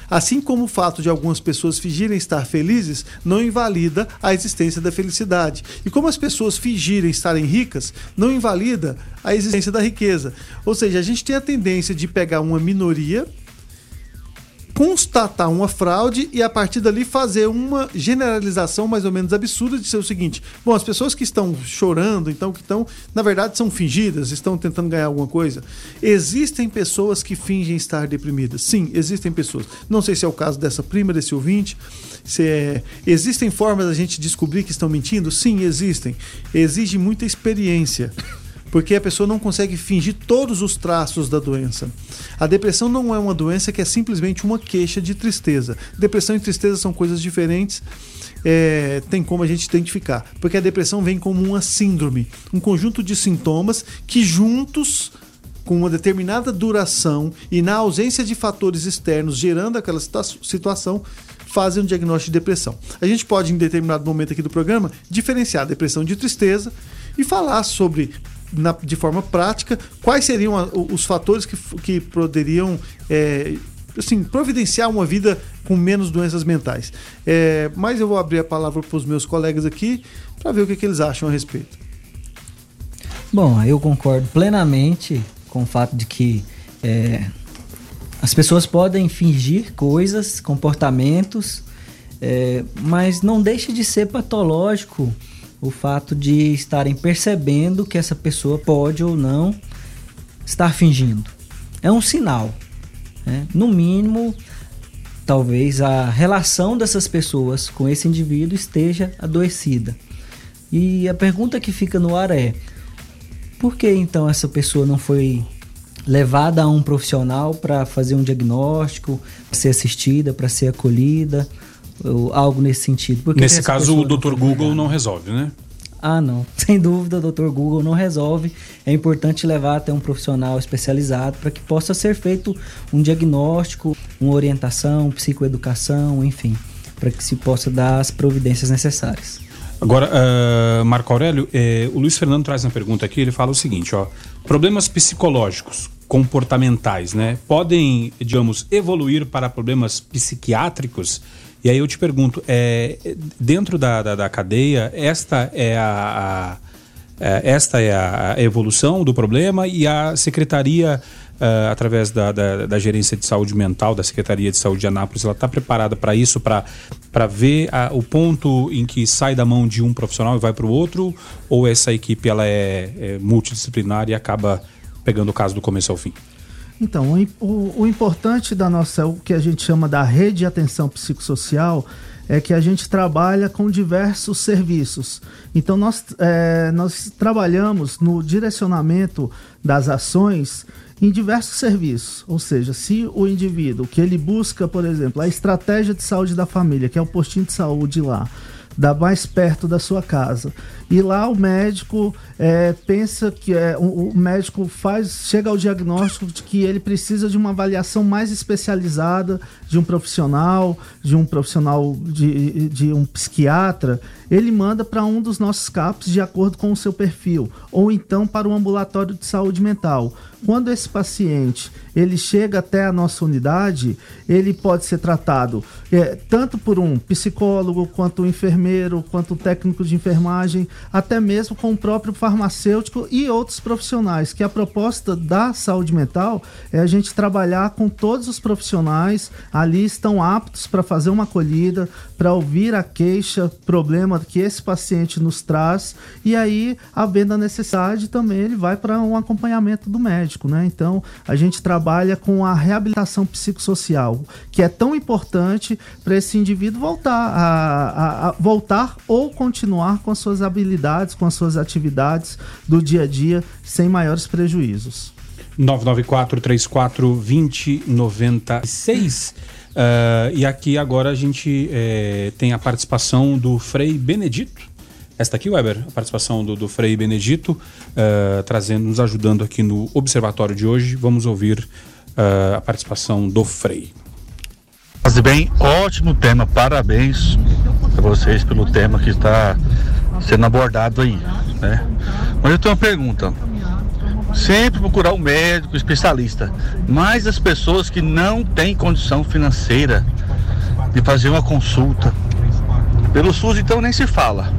S3: Assim como o fato de algumas pessoas fingirem estar felizes não invalida a existência da felicidade. E como as pessoas fingirem estarem ricas não invalida a existência da riqueza. Ou seja, a gente tem a tendência de pegar uma minoria constatar uma fraude e a partir dali fazer uma generalização mais ou menos absurda de ser o seguinte: bom, as pessoas que estão chorando, então que estão, na verdade, são fingidas, estão tentando ganhar alguma coisa. Existem pessoas que fingem estar deprimidas. Sim, existem pessoas. Não sei se é o caso dessa prima desse ouvinte. Se é... Existem formas da gente descobrir que estão mentindo? Sim, existem. Exige muita experiência porque a pessoa não consegue fingir todos os traços da doença. A depressão não é uma doença que é simplesmente uma queixa de tristeza. Depressão e tristeza são coisas diferentes. É, tem como a gente identificar, porque a depressão vem como uma síndrome, um conjunto de sintomas que juntos com uma determinada duração e na ausência de fatores externos gerando aquela situação, fazem um diagnóstico de depressão. A gente pode, em determinado momento aqui do programa, diferenciar a depressão de tristeza e falar sobre na, de forma prática, quais seriam a, os fatores que, que poderiam é, assim, providenciar uma vida com menos doenças mentais. É, mas eu vou abrir a palavra para os meus colegas aqui para ver o que, que eles acham a respeito.
S5: Bom, eu concordo plenamente com o fato de que é, as pessoas podem fingir coisas, comportamentos, é, mas não deixa de ser patológico o fato de estarem percebendo que essa pessoa pode ou não estar fingindo. É um sinal. Né? No mínimo, talvez a relação dessas pessoas com esse indivíduo esteja adoecida. E a pergunta que fica no ar é: por que então essa pessoa não foi levada a um profissional para fazer um diagnóstico, para ser assistida, para ser acolhida? Ou algo nesse sentido.
S2: Porque Nesse caso, o Dr. Google não resolve, né?
S5: Ah, não. Sem dúvida, o Dr. Google não resolve. É importante levar até um profissional especializado para que possa ser feito um diagnóstico, uma orientação, psicoeducação, enfim, para que se possa dar as providências necessárias.
S2: Agora, uh, Marco Aurélio, eh, o Luiz Fernando traz uma pergunta aqui, ele fala o seguinte, ó, problemas psicológicos, comportamentais, né, podem, digamos, evoluir para problemas psiquiátricos? E aí eu te pergunto, é, dentro da, da, da cadeia, esta é a, a é, esta é a evolução do problema e a secretaria, uh, através da, da, da, gerência de saúde mental, da Secretaria de Saúde de Anápolis, ela está preparada para isso, para ver a, o ponto em que sai da mão de um profissional e vai para o outro? Ou essa equipe ela é, é multidisciplinar e acaba pegando o caso do começo ao fim?
S6: Então, o, o, importante da nossa, o que a gente chama da rede de atenção psicossocial, é que a gente trabalha com diversos serviços. Então, nós, é, nós trabalhamos no direcionamento das ações em diversos serviços. Ou seja, se o indivíduo que ele busca, por exemplo, a estratégia de saúde da família, que é o postinho de saúde lá, da mais perto da sua casa. E lá o médico é, pensa que é, o, o, médico faz chega ao diagnóstico de que ele precisa de uma avaliação mais especializada de um profissional, de um profissional de, de um psiquiatra, ele manda para um dos nossos CAPs de acordo com o seu perfil, ou então para o ambulatório de saúde mental. Quando esse paciente ele chega até a nossa unidade, ele pode ser tratado é, tanto por um psicólogo, quanto um enfermeiro, quanto um técnico de enfermagem, até mesmo com o próprio farmacêutico e outros profissionais. Que a proposta da saúde mental é a gente trabalhar com todos os profissionais ali estão aptos para fazer uma acolhida, para ouvir a queixa, problema que esse paciente nos traz e aí, havendo a necessidade, também ele vai para um acompanhamento do médico, né? Então, a gente trabalha com a reabilitação psicossocial, que é tão importante para esse indivíduo voltar a, a, a, voltar ou continuar com as suas habilidades, com as suas atividades do dia a dia sem maiores prejuízos.
S2: 994 34 20 96. Uh, e aqui agora a gente eh, tem a participação do Frei Benedito. Esta aqui, Weber, a participação do, do Frei Benedito, uh, trazendo, nos ajudando aqui no observatório de hoje. Vamos ouvir uh, a participação do Frei.
S4: Mas bem, ótimo tema, parabéns a vocês pelo tema que está sendo abordado aí, né? Mas eu tenho uma pergunta. Sempre procurar um médico, um especialista, mas as pessoas que não têm condição financeira de fazer uma consulta, pelo SUS então nem se fala,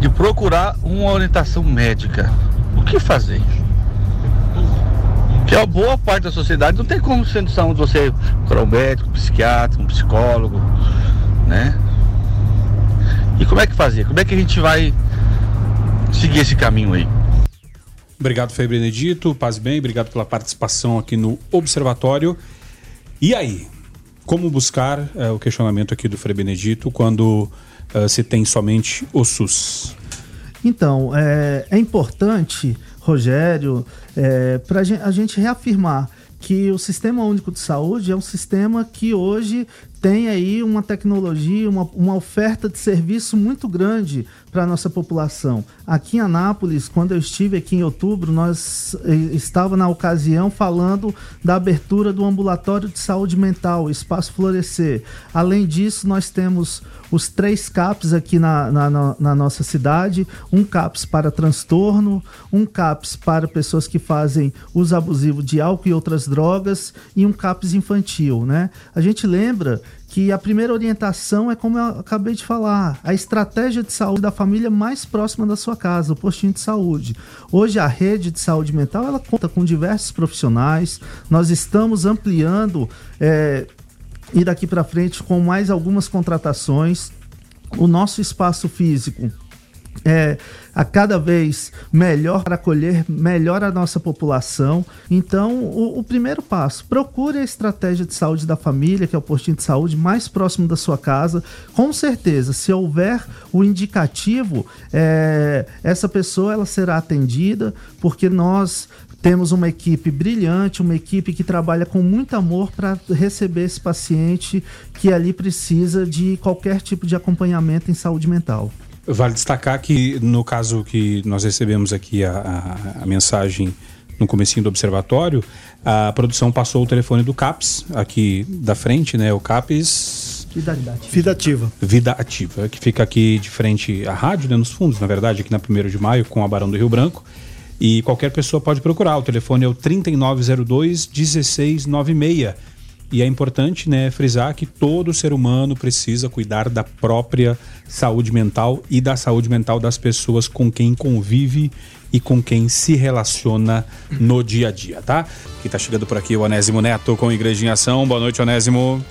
S4: de procurar uma orientação médica. O que fazer? Que a boa parte da sociedade não tem como sendo saúde você procurar um médico, um psiquiatra, um psicólogo, né? E como é que fazer? Como é que a gente vai seguir esse caminho aí?
S2: Obrigado, Frei Benedito. Paz bem, obrigado pela participação aqui no Observatório. E aí, como buscar uh, o questionamento aqui do Frei Benedito quando uh, se tem somente o SUS?
S6: Então, é, é importante, Rogério, é, para a gente reafirmar que o Sistema Único de Saúde é um sistema que hoje tem aí uma tecnologia, uma, uma oferta de serviço muito grande para a nossa população. Aqui em Anápolis, quando eu estive aqui em outubro, nós eh, estava na ocasião falando da abertura do ambulatório de saúde mental, Espaço Florescer. Além disso, nós temos os três CAPs aqui na, na, na nossa cidade: um CAPS para transtorno, um CAPS para pessoas que fazem uso abusivo de álcool e outras drogas, e um CAPS infantil. Né? A gente lembra que a primeira orientação é como eu acabei de falar, a estratégia de saúde da família mais próxima da sua casa, o postinho de saúde. Hoje a rede de saúde mental ela conta com diversos profissionais. Nós estamos ampliando é, e daqui para frente com mais algumas contratações. O nosso espaço físico é, a cada vez melhor para acolher melhor a nossa população. Então, o, o, primeiro passo, procure a estratégia de saúde da família, que é o postinho de saúde mais próximo da sua casa. Com certeza, se houver o indicativo, é, essa pessoa ela será atendida, porque nós temos uma equipe brilhante, uma equipe que trabalha com muito amor para receber esse paciente que ali precisa de qualquer tipo de acompanhamento em saúde mental.
S2: Vale destacar que no caso que nós recebemos aqui a, a, a mensagem no comecinho do observatório, a produção passou o telefone do CAPS aqui da frente, né? O CAPS
S3: Vida ativa.
S2: Vida ativa, que fica aqui de frente à rádio, né, nos fundos, na verdade, aqui na 1 de maio, com a Barão do Rio Branco. E qualquer pessoa pode procurar. O telefone é o 3902 1696. E é importante né, frisar que todo ser humano precisa cuidar da própria saúde mental e da saúde mental das pessoas com quem convive e com quem se relaciona no dia a dia, tá? Que tá chegando por aqui o Onésimo Neto com Igreja em Ação. Boa noite, Onésimo.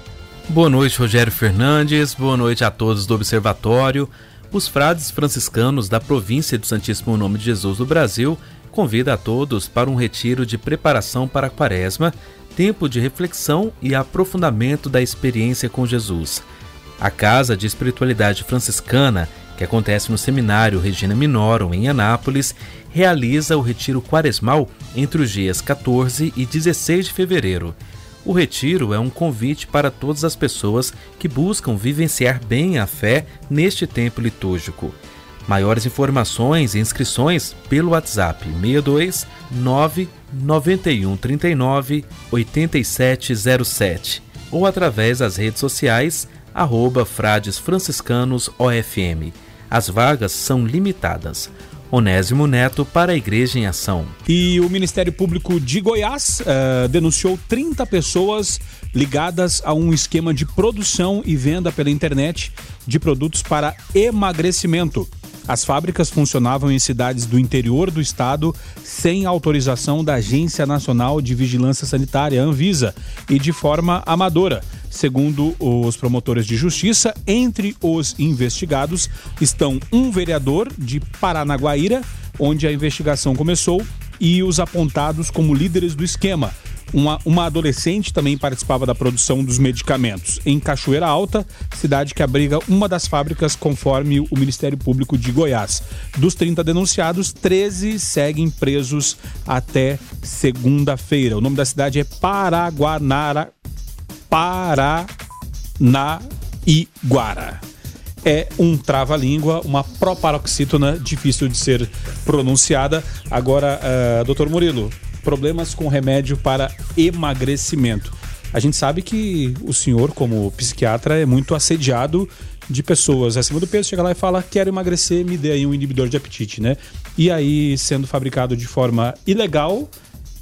S7: Boa noite, Rogério Fernandes. Boa noite a todos do Observatório. Os frades franciscanos da província do Santíssimo Nome de Jesus do Brasil convida a todos para um retiro de preparação para a Quaresma tempo de reflexão e aprofundamento da experiência com Jesus. A Casa de Espiritualidade Franciscana, que acontece no Seminário Regina Minorum, em Anápolis, realiza o Retiro Quaresmal entre os dias 14 e 16 de fevereiro. O retiro é um convite para todas as pessoas que buscam vivenciar bem a fé neste tempo litúrgico. Maiores informações e inscrições pelo WhatsApp 62 991 39 8707 ou através das redes sociais arroba Frades Franciscanos OFM. As vagas são limitadas. Onésimo Neto para a Igreja em Ação.
S2: E o Ministério Público de Goiás uh, denunciou 30 pessoas ligadas a um esquema de produção e venda pela internet de produtos para emagrecimento. As fábricas funcionavam em cidades do interior do estado sem autorização da Agência Nacional de Vigilância Sanitária, Anvisa, e de forma amadora. Segundo os promotores de justiça, entre os investigados estão um vereador de Paranaguaíra, onde a investigação começou, e os apontados como líderes do esquema, Uma, uma adolescente também participava da produção dos medicamentos. Em Cachoeira Alta, cidade que abriga uma das fábricas, conforme o Ministério Público de Goiás. Dos 30 denunciados, 13 seguem presos até segunda-feira. O nome da cidade é Paraguanara. Paranaiguara é um trava-língua, uma proparoxítona difícil de ser pronunciada. Agora, uh, doutor Murilo, problemas com remédio para emagrecimento. A gente sabe que o senhor, como psiquiatra, é muito assediado de pessoas acima do peso, chega lá e fala: quero emagrecer, me dê aí um inibidor de apetite, né? E aí, sendo fabricado de forma ilegal,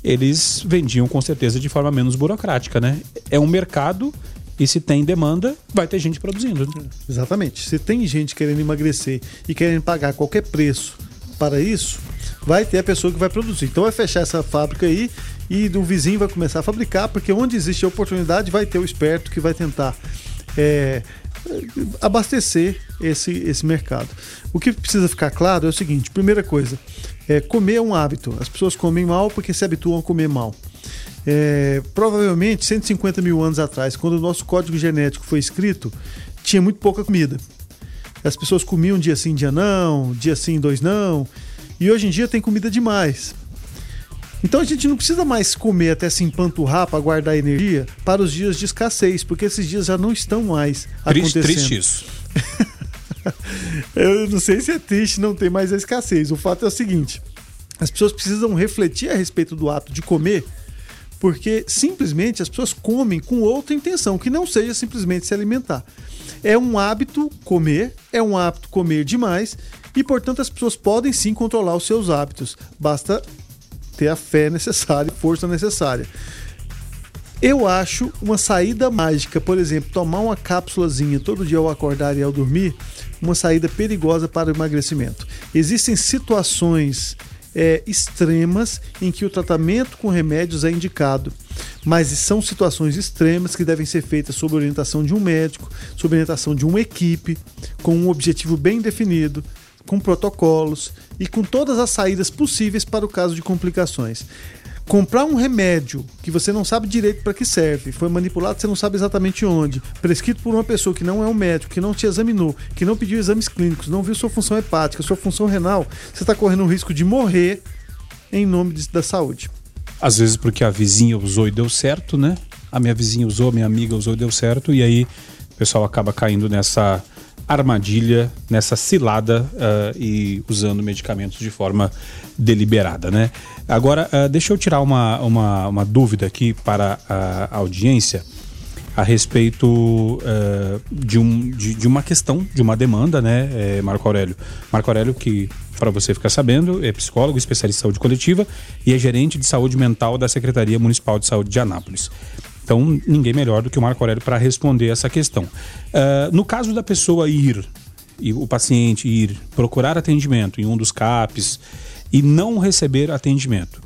S2: eles vendiam com certeza de forma menos burocrática, né? É um mercado e se tem demanda, vai ter gente produzindo. Né?
S3: Exatamente. Se tem gente querendo emagrecer e querendo pagar qualquer preço para isso, vai ter a pessoa que vai produzir. Então vai fechar essa fábrica aí e o vizinho vai começar a fabricar, porque onde existe a oportunidade vai ter o esperto que vai tentar é, abastecer esse, esse mercado. O que precisa ficar claro é o seguinte: primeira coisa, é, comer é um hábito. As pessoas comem mal porque se habituam a comer mal. É, provavelmente 150 mil anos atrás, quando o nosso código genético foi escrito, tinha muito pouca comida. As pessoas comiam dia sim, dia não, dia sim, dois não. E hoje em dia tem comida demais. Então a gente não precisa mais comer até se empanturrar para guardar energia para os dias de escassez, porque esses dias já não estão mais
S2: triste,
S3: acontecendo.
S2: Triste isso.
S3: Eu não sei se é triste não ter mais a escassez. O fato é o seguinte: as pessoas precisam refletir a respeito do ato de comer porque simplesmente as pessoas comem com outra intenção, que não seja simplesmente se alimentar. É um hábito comer, é um hábito comer demais e, portanto, as pessoas podem sim controlar os seus hábitos. Basta ter a fé necessária, força necessária. Eu acho uma saída mágica, por exemplo, tomar uma cápsulazinha todo dia ao acordar e ao dormir, uma saída perigosa para o emagrecimento. Existem situações é, extremas em que o tratamento com remédios é indicado. Mas são situações extremas que devem ser feitas sob orientação de um médico, sob orientação de uma equipe, com um objetivo bem definido, com protocolos e com todas as saídas possíveis para o caso de complicações comprar um remédio que você não sabe direito para que serve, foi manipulado, você não sabe exatamente onde, prescrito por uma pessoa que não é um médico, que não te examinou, que não pediu exames clínicos, não viu sua função hepática, sua função renal, você está correndo o risco de morrer em nome da saúde.
S2: Às vezes porque a vizinha usou e deu certo, né? A minha vizinha usou, a minha amiga usou e deu certo, e aí o pessoal acaba caindo nessa armadilha, nessa cilada uh, e usando medicamentos de forma deliberada, né? Agora, uh, deixa eu tirar uma, uma, uma, dúvida aqui para a audiência a respeito uh, de, um, de, de, uma questão, de uma demanda, né, Marco Aurélio? Marco Aurélio, que, para você ficar sabendo, é psicólogo, especialista em saúde coletiva e é gerente de saúde mental da Secretaria Municipal de Saúde de Anápolis. Então, ninguém melhor do que o Marco Aurélio para responder essa questão. Uh, no caso da pessoa ir, e o paciente ir procurar atendimento em um dos CAPs e não receber atendimento,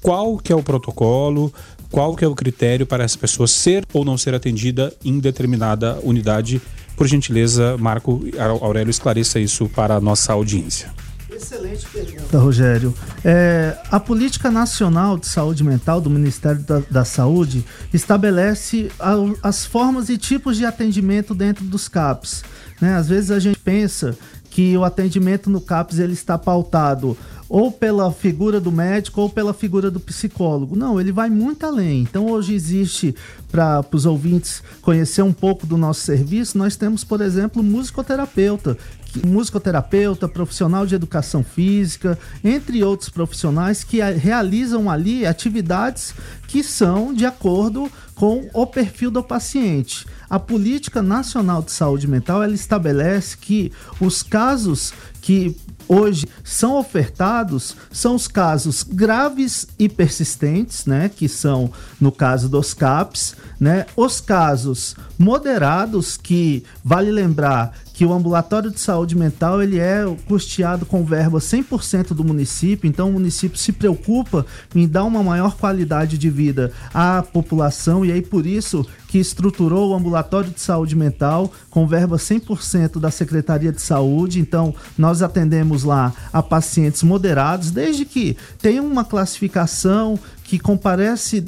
S2: qual que é o protocolo, qual que é o critério para essa pessoa ser ou não ser atendida em determinada unidade? Por gentileza, Marco Aurélio, esclareça isso para a nossa audiência.
S6: Excelente pergunta, Rogério. É, a Política Nacional de Saúde Mental do Ministério da, da Saúde estabelece a, as formas e tipos de atendimento dentro dos CAPs. Né? Às vezes a gente pensa que o atendimento no CAPS ele está pautado ou pela figura do médico ou pela figura do psicólogo. Não, ele vai muito além. Então, hoje existe, para os ouvintes conhecer um pouco do nosso serviço, nós temos, por exemplo, musicoterapeuta, musicoterapeuta, profissional de educação física, entre outros profissionais que realizam ali atividades que são de acordo com o perfil do paciente. A Política Nacional de Saúde Mental ela estabelece que os casos que hoje são ofertados são os casos graves e persistentes, né, que são no caso dos CAPs, né, os casos moderados que vale lembrar que o ambulatório de saúde mental ele é custeado com verba 100% do município, então o município se preocupa em dar uma maior qualidade de vida à população e aí por isso que estruturou o ambulatório de saúde mental com verba 100% da Secretaria de Saúde. Então, nós atendemos lá a pacientes moderados, desde que tenham uma classificação que comparece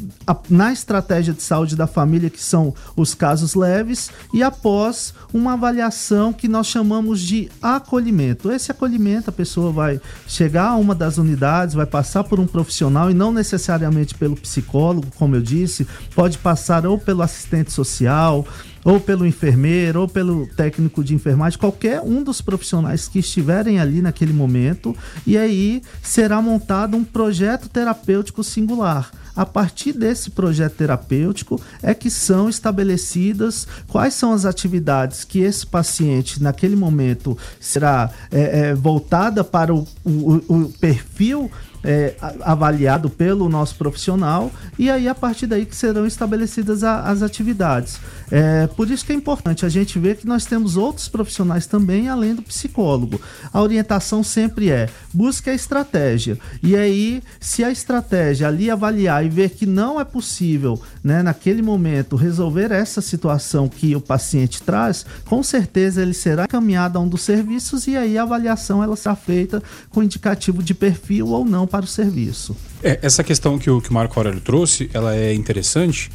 S6: na estratégia de saúde da família, que são os casos leves, e após uma avaliação que nós chamamos de acolhimento. Esse acolhimento, a pessoa vai chegar a uma das unidades, vai passar por um profissional e não necessariamente pelo psicólogo, como eu disse, pode passar ou pelo assistente social ou pelo enfermeiro, ou pelo técnico de enfermagem, qualquer um dos profissionais que estiverem ali naquele momento, e aí será montado um projeto terapêutico singular. A partir desse projeto terapêutico é que são estabelecidas quais são as atividades que esse paciente, naquele momento, será é, é, voltada para o, o, o perfil é, avaliado pelo nosso profissional e aí a partir daí que serão estabelecidas a, as atividades. É, por isso que é importante a gente ver que nós temos outros profissionais também além do psicólogo. A orientação sempre é busque a estratégia e aí se a estratégia ali avaliar e ver que não é possível, né, naquele momento resolver essa situação que o paciente traz, com certeza ele será encaminhado a um dos serviços e aí a avaliação ela será feita com indicativo de perfil ou não para o serviço.
S2: É, essa questão que o, que o Marco Aurélio trouxe, ela é interessante,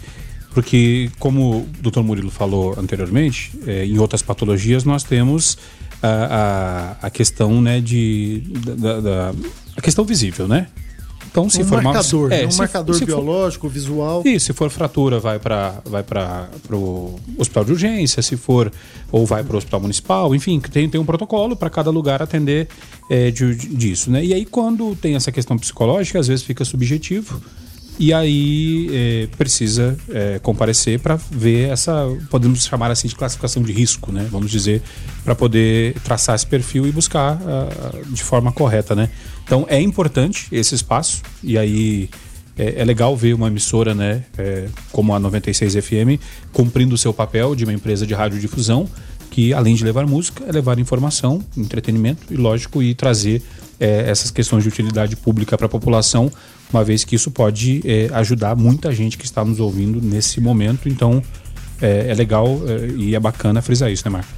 S2: porque como o doutor Murilo falou anteriormente, é, em outras patologias nós temos a, a, a questão né, de, da, da, a questão visível, né?
S3: Então, se um for marcador, é, um marcador for, biológico, for, visual.
S2: E se for fratura, vai para vai para o hospital de urgência, se for ou vai para o hospital municipal, enfim, tem, tem um protocolo para cada lugar atender é, de, disso, né? E aí quando tem essa questão psicológica, às vezes fica subjetivo e aí é, precisa é, comparecer para ver essa, podemos chamar assim de classificação de risco, né? Vamos dizer, para poder traçar esse perfil e buscar uh, de forma correta, né? Então é importante esse espaço e aí é, é legal ver uma emissora, né, é, como a 96 FM, cumprindo o seu papel de uma empresa de radiodifusão que além de levar música, é levar informação, entretenimento e, lógico, e trazer é, essas questões de utilidade pública para a população, uma vez que isso pode é, ajudar muita gente que está nos ouvindo nesse momento. Então, é, é legal é, e é bacana frisar isso, né, Marco?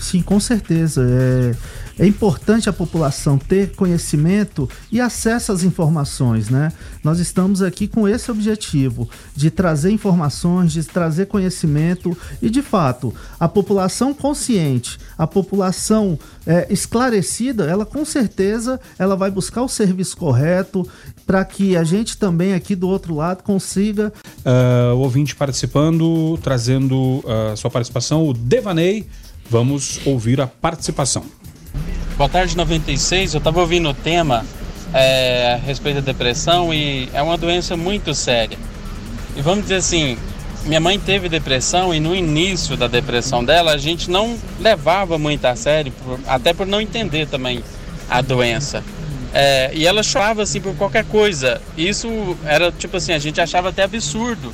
S6: Sim, com certeza. É, é importante a população ter conhecimento e acesso às informações, né? Nós estamos aqui com esse objetivo de trazer informações, de trazer conhecimento e, de fato, a população consciente, a população é, esclarecida, ela com certeza ela vai buscar o serviço correto para que a gente também aqui do outro lado consiga.
S2: Uh, o ouvinte participando, trazendo a uh, sua participação, o Devaney. Vamos ouvir a participação.
S8: Boa tarde, 96. Eu estava ouvindo o tema é, a respeito da depressão e é uma doença muito séria. E vamos dizer assim, minha mãe teve depressão e no início da depressão dela a gente não levava muito a sério, até por não entender também a doença. É, e ela chorava assim por qualquer coisa. Isso era tipo assim, a gente achava até absurdo,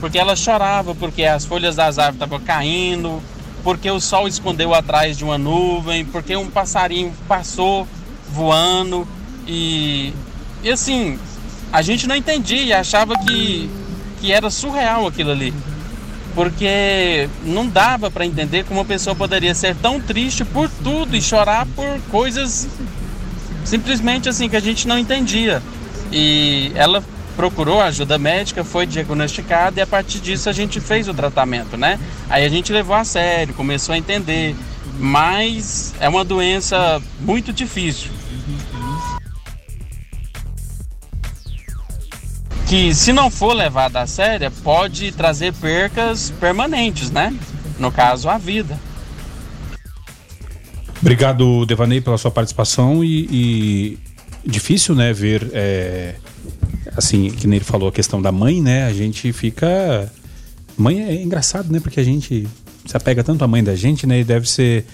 S8: porque ela chorava porque as folhas das árvores estavam caindo, porque o sol escondeu atrás de uma nuvem, porque um passarinho passou voando e, e assim, a gente não entendia, achava que, que era surreal aquilo ali. Porque não dava para entender como uma pessoa poderia ser tão triste por tudo e chorar por coisas simplesmente assim que a gente não entendia. E ela procurou ajuda médica, foi diagnosticada e a partir disso a gente fez o tratamento, né? Aí a gente levou a sério, começou a entender, mas é uma doença muito difícil. Que se não for levada a sério, pode trazer percas permanentes, né? No caso, a vida.
S2: Obrigado, Devaney, pela sua participação e, e difícil, né, ver é assim, que nem ele falou a questão da mãe, né? A gente fica. Mãe é engraçado, né? Porque a gente se apega tanto à mãe da gente, né? E deve ser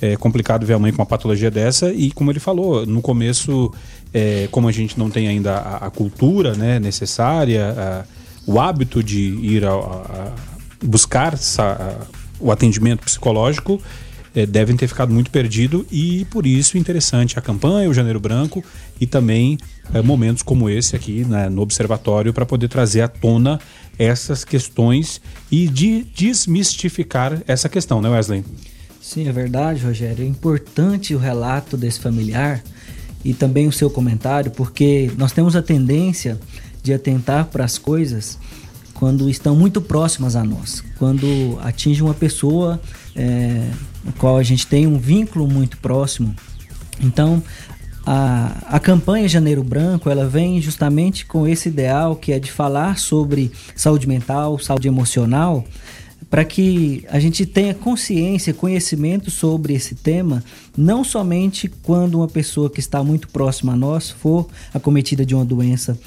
S2: é, complicado ver a mãe com uma patologia dessa. E como ele falou, no começo, é, como a gente não tem ainda a, a cultura né, necessária, a, o hábito de ir a, a buscar essa, o atendimento psicológico, é, devem ter ficado muito perdido e por isso interessante a campanha, o Janeiro Branco e também é, momentos como esse aqui né, no Observatório para poder trazer à tona essas questões e de desmistificar essa questão, né, Wesley?
S5: Sim, é verdade, Rogério. É importante o relato desse familiar e também o seu comentário, porque nós temos a tendência de atentar para as coisas quando estão muito próximas a nós, quando atinge uma pessoa é, com a qual a gente tem um vínculo muito próximo. Então, a, a campanha Janeiro Branco ela vem justamente com esse ideal que é de falar sobre saúde mental, saúde emocional, para que a gente tenha consciência, conhecimento sobre esse tema, não somente quando uma pessoa que está muito próxima a nós for acometida de uma doença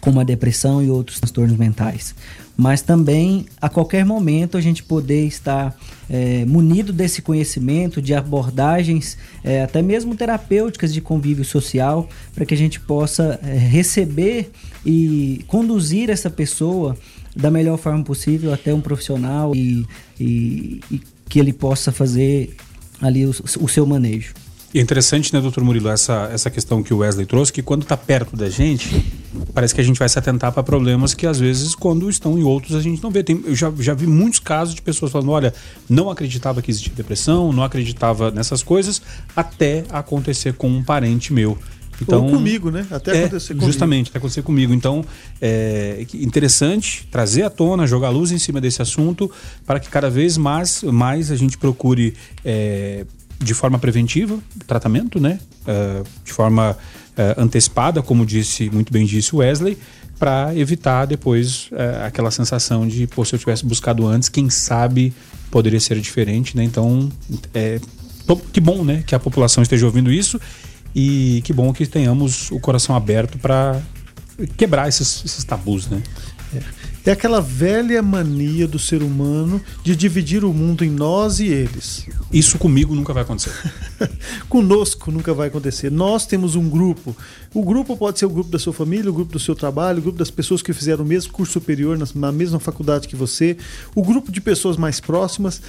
S5: como a depressão e outros transtornos mentais, mas também a qualquer momento a gente poder estar é, munido desse conhecimento, de abordagens, é, até mesmo terapêuticas de convívio social, para que a gente possa é, receber e conduzir essa pessoa da melhor forma possível até um profissional e, e, e que ele possa fazer ali o, o seu manejo.
S2: É interessante, né, doutor Murilo, essa, essa questão que o Wesley trouxe, que quando está perto da gente, parece que a gente vai se atentar para problemas que às vezes, quando estão em outros, a gente não vê. Tem, eu já, já vi muitos casos de pessoas falando: olha, não acreditava que existia depressão, não acreditava nessas coisas, até acontecer com um parente meu.
S3: Então, Ou comigo, né? Até é, acontecer comigo.
S2: Justamente, até acontecer comigo. Então, é interessante trazer à tona, jogar luz em cima desse assunto, para que cada vez mais, mais a gente procure. É, de forma preventiva, tratamento, né? Uh, de forma uh, antecipada, como disse muito bem disse Wesley, para evitar depois uh, aquela sensação de, pô, se eu tivesse buscado antes, quem sabe poderia ser diferente, né? Então, é, que bom, né, que a população esteja ouvindo isso e que bom que tenhamos o coração aberto para quebrar esses, esses tabus, né?
S3: É. É aquela velha mania do ser humano de dividir o mundo em nós e eles.
S2: Isso comigo nunca vai acontecer.
S3: Conosco nunca vai acontecer. Nós temos um grupo. O grupo pode ser o grupo da sua família, o grupo do seu trabalho, o grupo das pessoas que fizeram o mesmo curso superior na, mesma faculdade que você, o grupo de pessoas mais próximas.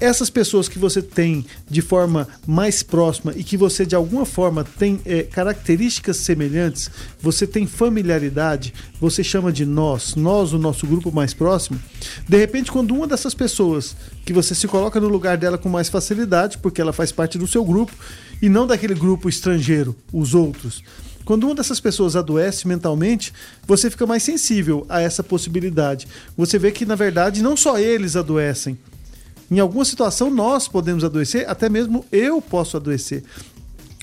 S3: Essas pessoas que você tem de forma mais próxima e que você de alguma forma tem é, características semelhantes, você tem familiaridade, você chama de nós, nós nós, o nosso grupo mais próximo, de repente, quando uma dessas pessoas que você se coloca no lugar dela com mais facilidade, porque ela faz parte do seu grupo, e não daquele grupo estrangeiro, os outros. Quando uma dessas pessoas adoece mentalmente, você fica mais sensível a essa possibilidade. Você vê que, na verdade, não só eles adoecem. Em alguma situação, nós podemos adoecer, até mesmo eu posso adoecer.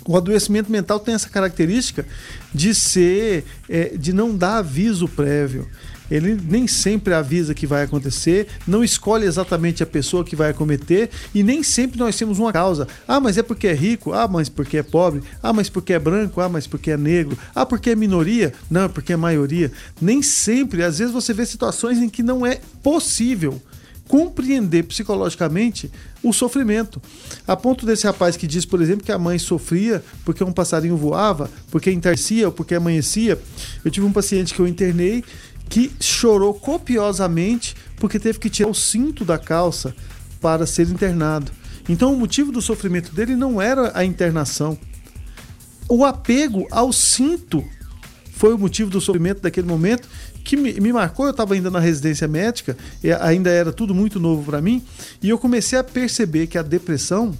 S3: O adoecimento mental tem essa característica de ser, é, de não dar aviso prévio ele nem sempre avisa que vai acontecer, não escolhe exatamente a pessoa que vai acometer e nem sempre nós temos uma causa. Ah, mas é porque é rico, ah, mas porque é pobre, ah, mas porque é branco, ah, mas porque é negro, ah, porque é minoria, não, é porque é maioria. Nem sempre, às vezes você vê situações em que não é possível compreender psicologicamente o sofrimento. A ponto desse rapaz que diz, por exemplo, que a mãe sofria porque um passarinho voava, porque entarcia ou porque amanhecia. Eu tive um paciente que eu internei que chorou copiosamente porque teve que tirar o cinto da calça para ser internado. Então o motivo do sofrimento dele não era a internação. O apego ao cinto foi o motivo do sofrimento daquele momento que me, me marcou. Eu estava ainda na residência médica, ainda era tudo muito novo para mim, e eu comecei a perceber que a depressão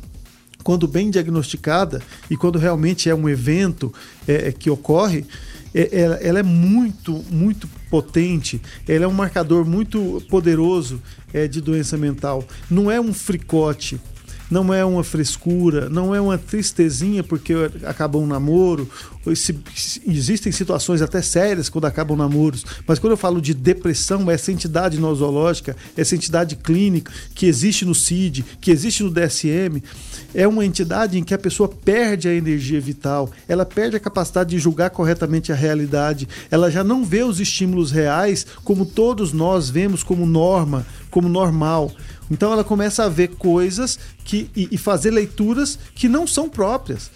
S3: quando bem diagnosticada e quando realmente é um evento é, é que ocorre, ela, ela, é muito, muito potente, ela é um marcador muito poderoso é, de doença mental. Não é um fricote, não é uma frescura, não é uma tristezinha porque acabou um namoro. existem situações até sérias quando acabam namoros, mas quando eu falo de depressão, essa entidade nosológica, essa entidade clínica que existe no CID, que existe no DSM, é uma entidade em que a pessoa perde a energia vital, ela perde a capacidade de julgar corretamente a realidade, ela já não vê os estímulos reais como todos nós vemos como norma, como normal. Então ela começa a ver coisas que, e, e fazer leituras que não são próprias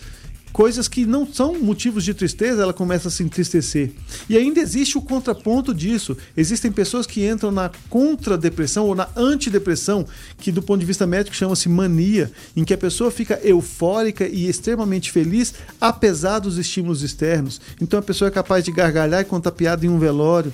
S3: coisas que não são motivos de tristeza, ela começa a se entristecer. E ainda existe o contraponto disso. Existem pessoas que entram na contra-depressão ou na antidepressão, que do ponto de vista médico chama-se mania, em que a pessoa fica eufórica e extremamente feliz, apesar dos estímulos externos. Então a pessoa é capaz de gargalhar e contar piada em um velório.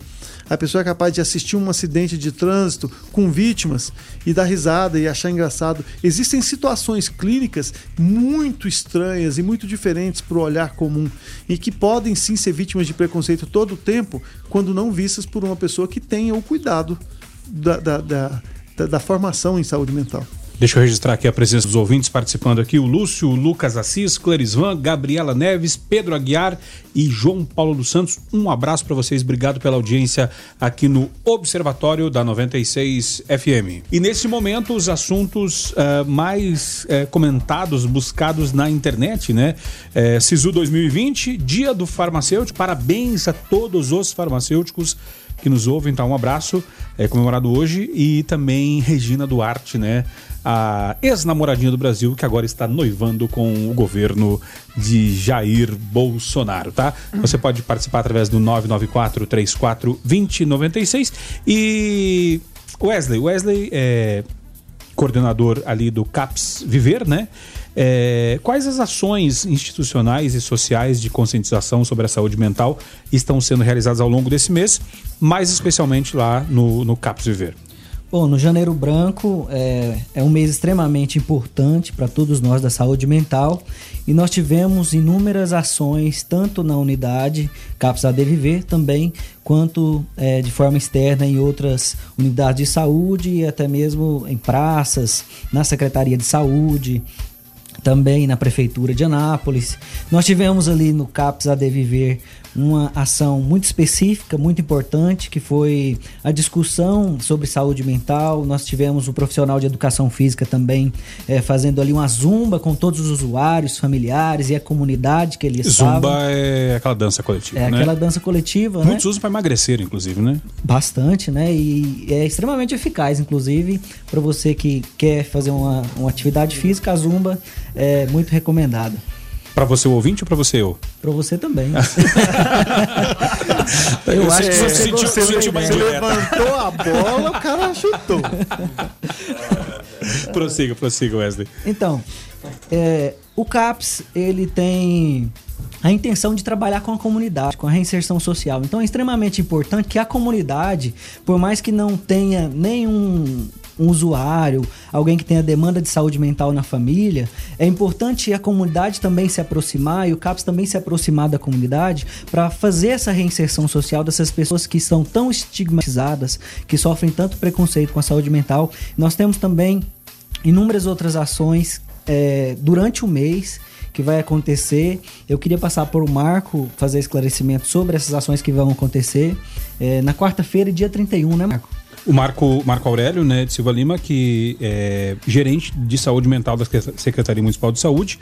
S3: A pessoa é capaz de assistir um acidente de trânsito com vítimas e dar risada e achar engraçado. Existem situações clínicas muito estranhas e muito diferentes para o olhar comum e que podem sim ser vítimas de preconceito todo o tempo quando não vistas por uma pessoa que tenha o cuidado da, da, da, da, da formação em saúde mental.
S2: Deixa eu registrar aqui a presença dos ouvintes participando aqui: o Lúcio, o Lucas Assis, Clarisvan, Gabriela Neves, Pedro Aguiar e João Paulo dos Santos. Um abraço para vocês, obrigado pela audiência aqui no Observatório da 96 FM. E nesse momento, os assuntos uh, mais uh, comentados, buscados na internet, né? Uh, Sisu 2020, Dia do Farmacêutico. Parabéns a todos os farmacêuticos que nos ouvem, tá? Um abraço, é comemorado hoje. E também Regina Duarte, né? A ex-namoradinha do Brasil, que agora está noivando com o governo de Jair Bolsonaro, tá? Você pode participar através do 994 34 2096 e Wesley, Wesley é coordenador ali do CAPS Viver, né? É, quais as ações institucionais e sociais de conscientização sobre a saúde mental estão sendo realizadas ao longo desse mês, mais especialmente lá no, no CAPS Viver?
S5: Bom, no Janeiro Branco é, é um mês extremamente importante para todos nós da saúde mental e nós tivemos inúmeras ações, tanto na unidade CAPS AD Viver também, quanto é, de forma externa em outras unidades de saúde e até mesmo em praças, na Secretaria de Saúde, também na prefeitura de Anápolis. Nós tivemos ali no CAPS AD Viver uma ação muito específica, muito importante, que foi a discussão sobre saúde mental. Nós tivemos o profissional de educação física também é, fazendo ali uma zumba com todos os usuários, familiares e a comunidade que ele estava.
S2: Zumba é aquela dança coletiva,
S5: é
S2: né?
S5: aquela dança coletiva,
S2: Muitos
S5: né?
S2: usam para emagrecer, inclusive, né?
S5: Bastante, né? E é extremamente eficaz, inclusive, para você que quer fazer uma, uma atividade física, a zumba é muito recomendada.
S2: Para você o ouvinte ou para você eu?
S5: Para você também.
S2: Eu acho que você sentiu,
S3: você,
S2: sentiu uma indireta.
S3: levantou a bola, o cara chutou.
S2: Prossiga, prossiga, Wesley.
S5: Então, é, o CAPS ele tem a intenção de trabalhar com a comunidade, com a reinserção social. Então é extremamente importante que a comunidade, por mais que não tenha nenhum um usuário, alguém que tenha demanda de saúde mental na família, é importante a comunidade também se aproximar e o CAPS também se aproximar da comunidade para fazer essa reinserção social dessas pessoas que são tão estigmatizadas, que sofrem tanto preconceito com a saúde mental. Nós temos também inúmeras outras ações é, durante o mês que vai acontecer. Eu queria passar por o Marco fazer esclarecimento sobre essas ações que vão acontecer é, na quarta-feira, dia 31, né, Marco?
S2: O Marco, Marco Aurélio, né, de Silva Lima, que é gerente de saúde mental da Secretaria Municipal de Saúde.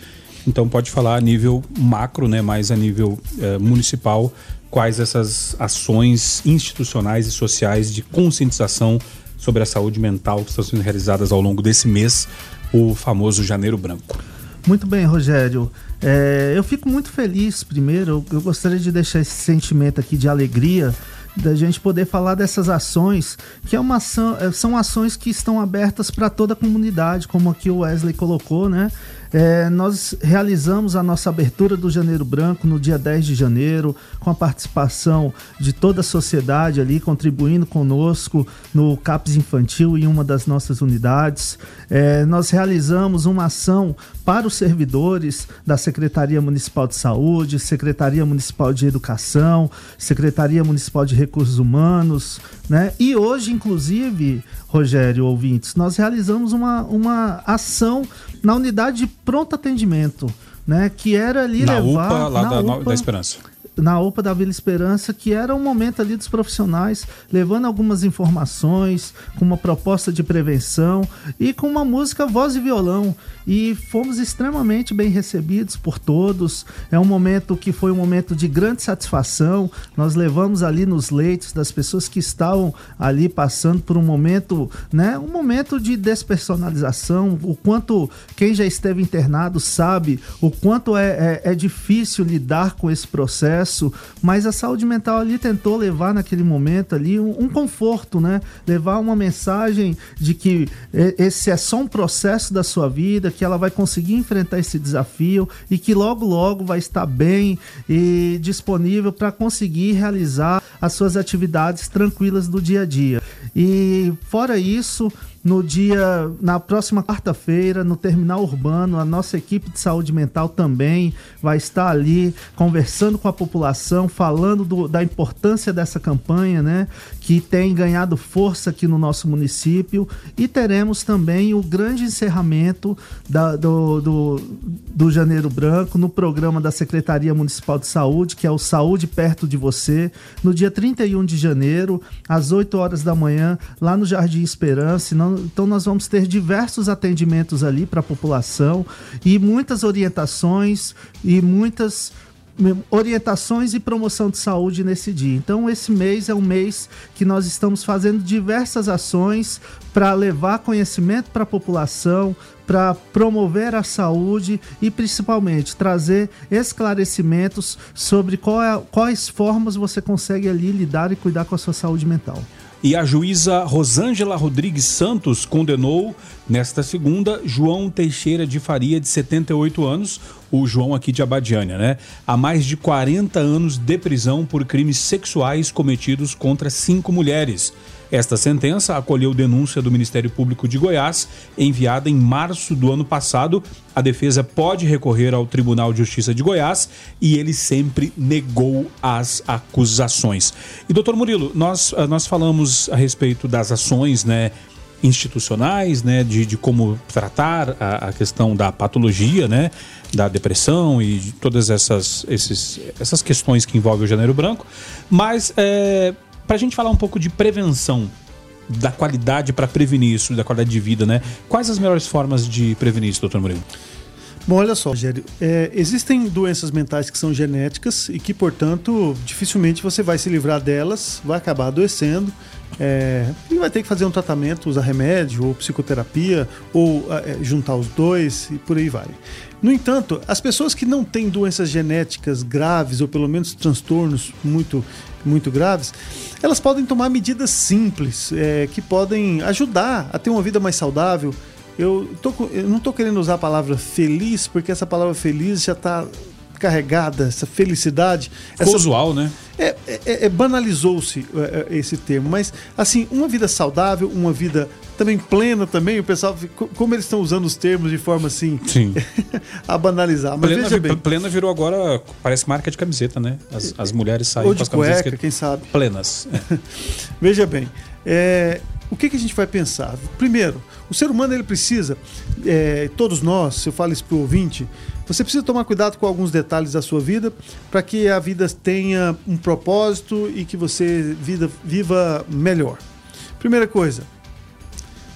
S2: Então pode falar a nível macro, né, mais a nível eh, municipal, quais essas ações institucionais e sociais de conscientização sobre a saúde mental que estão sendo realizadas ao longo desse mês, o famoso Janeiro Branco.
S6: Muito bem, Rogério. É, eu fico muito feliz, primeiro, eu, eu gostaria de deixar esse sentimento aqui de alegria da gente poder falar dessas ações, que é uma ação, é, são ações que estão abertas para toda a comunidade, como aqui o Wesley colocou, né? É, nós realizamos a nossa abertura do Janeiro Branco no dia 10 de janeiro, com a participação de toda a sociedade ali, contribuindo conosco no CAPS Infantil em uma das nossas unidades. É, nós realizamos uma ação para os servidores da Secretaria Municipal de Saúde, Secretaria Municipal de Educação, Secretaria Municipal de Recursos Humanos, né? E hoje, inclusive, Rogério, ouvintes, nós realizamos uma, uma ação na unidade de pronto atendimento, né? Que era ali
S2: Na
S6: levar...
S2: UPA, lá
S6: na
S2: da,
S6: UPA,
S2: da Esperança.
S6: na OPA da Vila Esperança, que era um momento ali dos profissionais levando algumas informações, com uma proposta de prevenção e com uma música voz e violão. E fomos extremamente bem recebidos por todos. É um momento que foi um momento de grande satisfação. Nós levamos ali nos leitos das pessoas que estavam ali passando por um momento, né, um momento de despersonalização, o quanto quem já esteve internado sabe o quanto é, é, é difícil lidar com esse processo mas a saúde mental ali tentou levar naquele momento ali um, um conforto, né? Levar uma mensagem de que esse é só um processo da sua vida, que ela vai conseguir enfrentar esse desafio e que logo logo vai estar bem e disponível para conseguir realizar as suas atividades tranquilas do dia a dia. E fora isso, no dia, na próxima quarta-feira, no terminal urbano, a nossa equipe de saúde mental também vai estar ali conversando com a população, falando do, da importância dessa campanha, né? Que tem ganhado força aqui no nosso município. E teremos também o grande encerramento da, do, do, do Janeiro Branco no programa da Secretaria Municipal de Saúde, que é o Saúde Perto de Você, no dia 31 de janeiro, às 8 horas da manhã, lá no Jardim Esperança. Não então nós vamos ter diversos atendimentos ali para a população e muitas orientações e muitas orientações e promoção de saúde nesse dia. Então, esse mês é um mês que nós estamos fazendo diversas ações para levar conhecimento para a população, para promover a saúde e principalmente trazer esclarecimentos sobre é, quais formas você consegue ali lidar e cuidar com a sua saúde mental.
S2: E a juíza Rosângela Rodrigues Santos condenou, nesta segunda, João Teixeira de Faria, de 78 anos, o João aqui de Abadiânia, né? A mais de 40 anos de prisão por crimes sexuais cometidos contra cinco mulheres. Esta sentença acolheu denúncia do Ministério Público de Goiás, enviada em março do ano passado. A defesa pode recorrer ao Tribunal de Justiça de Goiás e ele sempre negou as acusações. E, doutor Murilo, nós, ah, nós falamos a respeito das ações, né? institucionais, né, de, de como tratar a, a, questão da patologia, né, da depressão e de todas essas, esses, essas questões que envolvem o janeiro branco, mas é, para a gente falar um pouco de prevenção, da qualidade para prevenir isso, da qualidade de vida, né? Quais as melhores formas de prevenir isso, doutor Murilo?
S3: Bom, olha só, Rogério, é, existem doenças mentais que são genéticas e que, portanto, dificilmente você vai se livrar delas, vai acabar adoecendo é, e vai ter que fazer um tratamento, usar remédio ou psicoterapia ou é, juntar os dois e por aí vai. No entanto, as pessoas que não têm doenças genéticas graves ou pelo menos transtornos muito muito graves, elas podem tomar medidas simples é, que podem ajudar a ter uma vida mais saudável. Eu, tô, eu não estou querendo usar a palavra feliz, porque essa palavra feliz já está carregada, essa felicidade.
S2: Ficou essa, usual, né?
S3: É, é, é Banalizou-se é, é, esse termo, mas assim, uma vida saudável, uma vida também plena também, o pessoal, como eles estão usando os termos de forma assim,
S2: Sim.
S3: a banalizar. Mas
S2: plena, veja bem. plena virou agora, parece marca de camiseta, né? As, as mulheres saem
S3: Ou de com as cueca, que... quem sabe.
S2: Plenas.
S3: veja bem, é, o que, que a gente vai pensar? Primeiro, o ser humano ele precisa, é, todos nós, se eu falo isso para o ouvinte, você precisa tomar cuidado com alguns detalhes da sua vida para que a vida tenha um propósito e que você vida, viva melhor. Primeira coisa,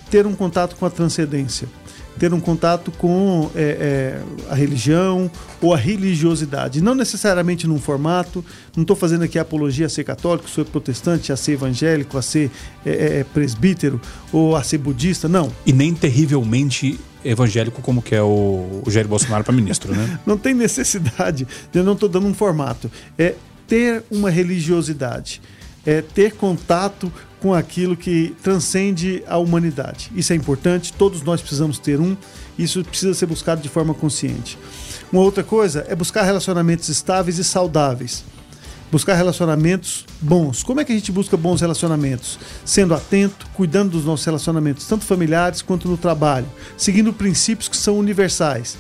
S3: ter um contato com a transcendência, ter um contato com é, é, a religião ou a religiosidade. Não necessariamente num formato, não estou fazendo aqui apologia a ser católico, sou protestante, a ser evangélico, a ser é, é, é presbítero ou a ser budista, não.
S2: E nem terrivelmente evangélico como que é o, o Jair Bolsonaro para ministro, né?
S3: não tem necessidade, eu não estou dando um formato. É ter uma religiosidade, é ter contato com aquilo que transcende a humanidade. Isso é importante, todos nós precisamos ter um, isso precisa ser buscado de forma consciente. Uma outra coisa é buscar relacionamentos estáveis e saudáveis buscar relacionamentos bons. Como é que a gente busca bons relacionamentos? Sendo atento, cuidando dos nossos relacionamentos, tanto familiares quanto no trabalho, seguindo princípios que são universais: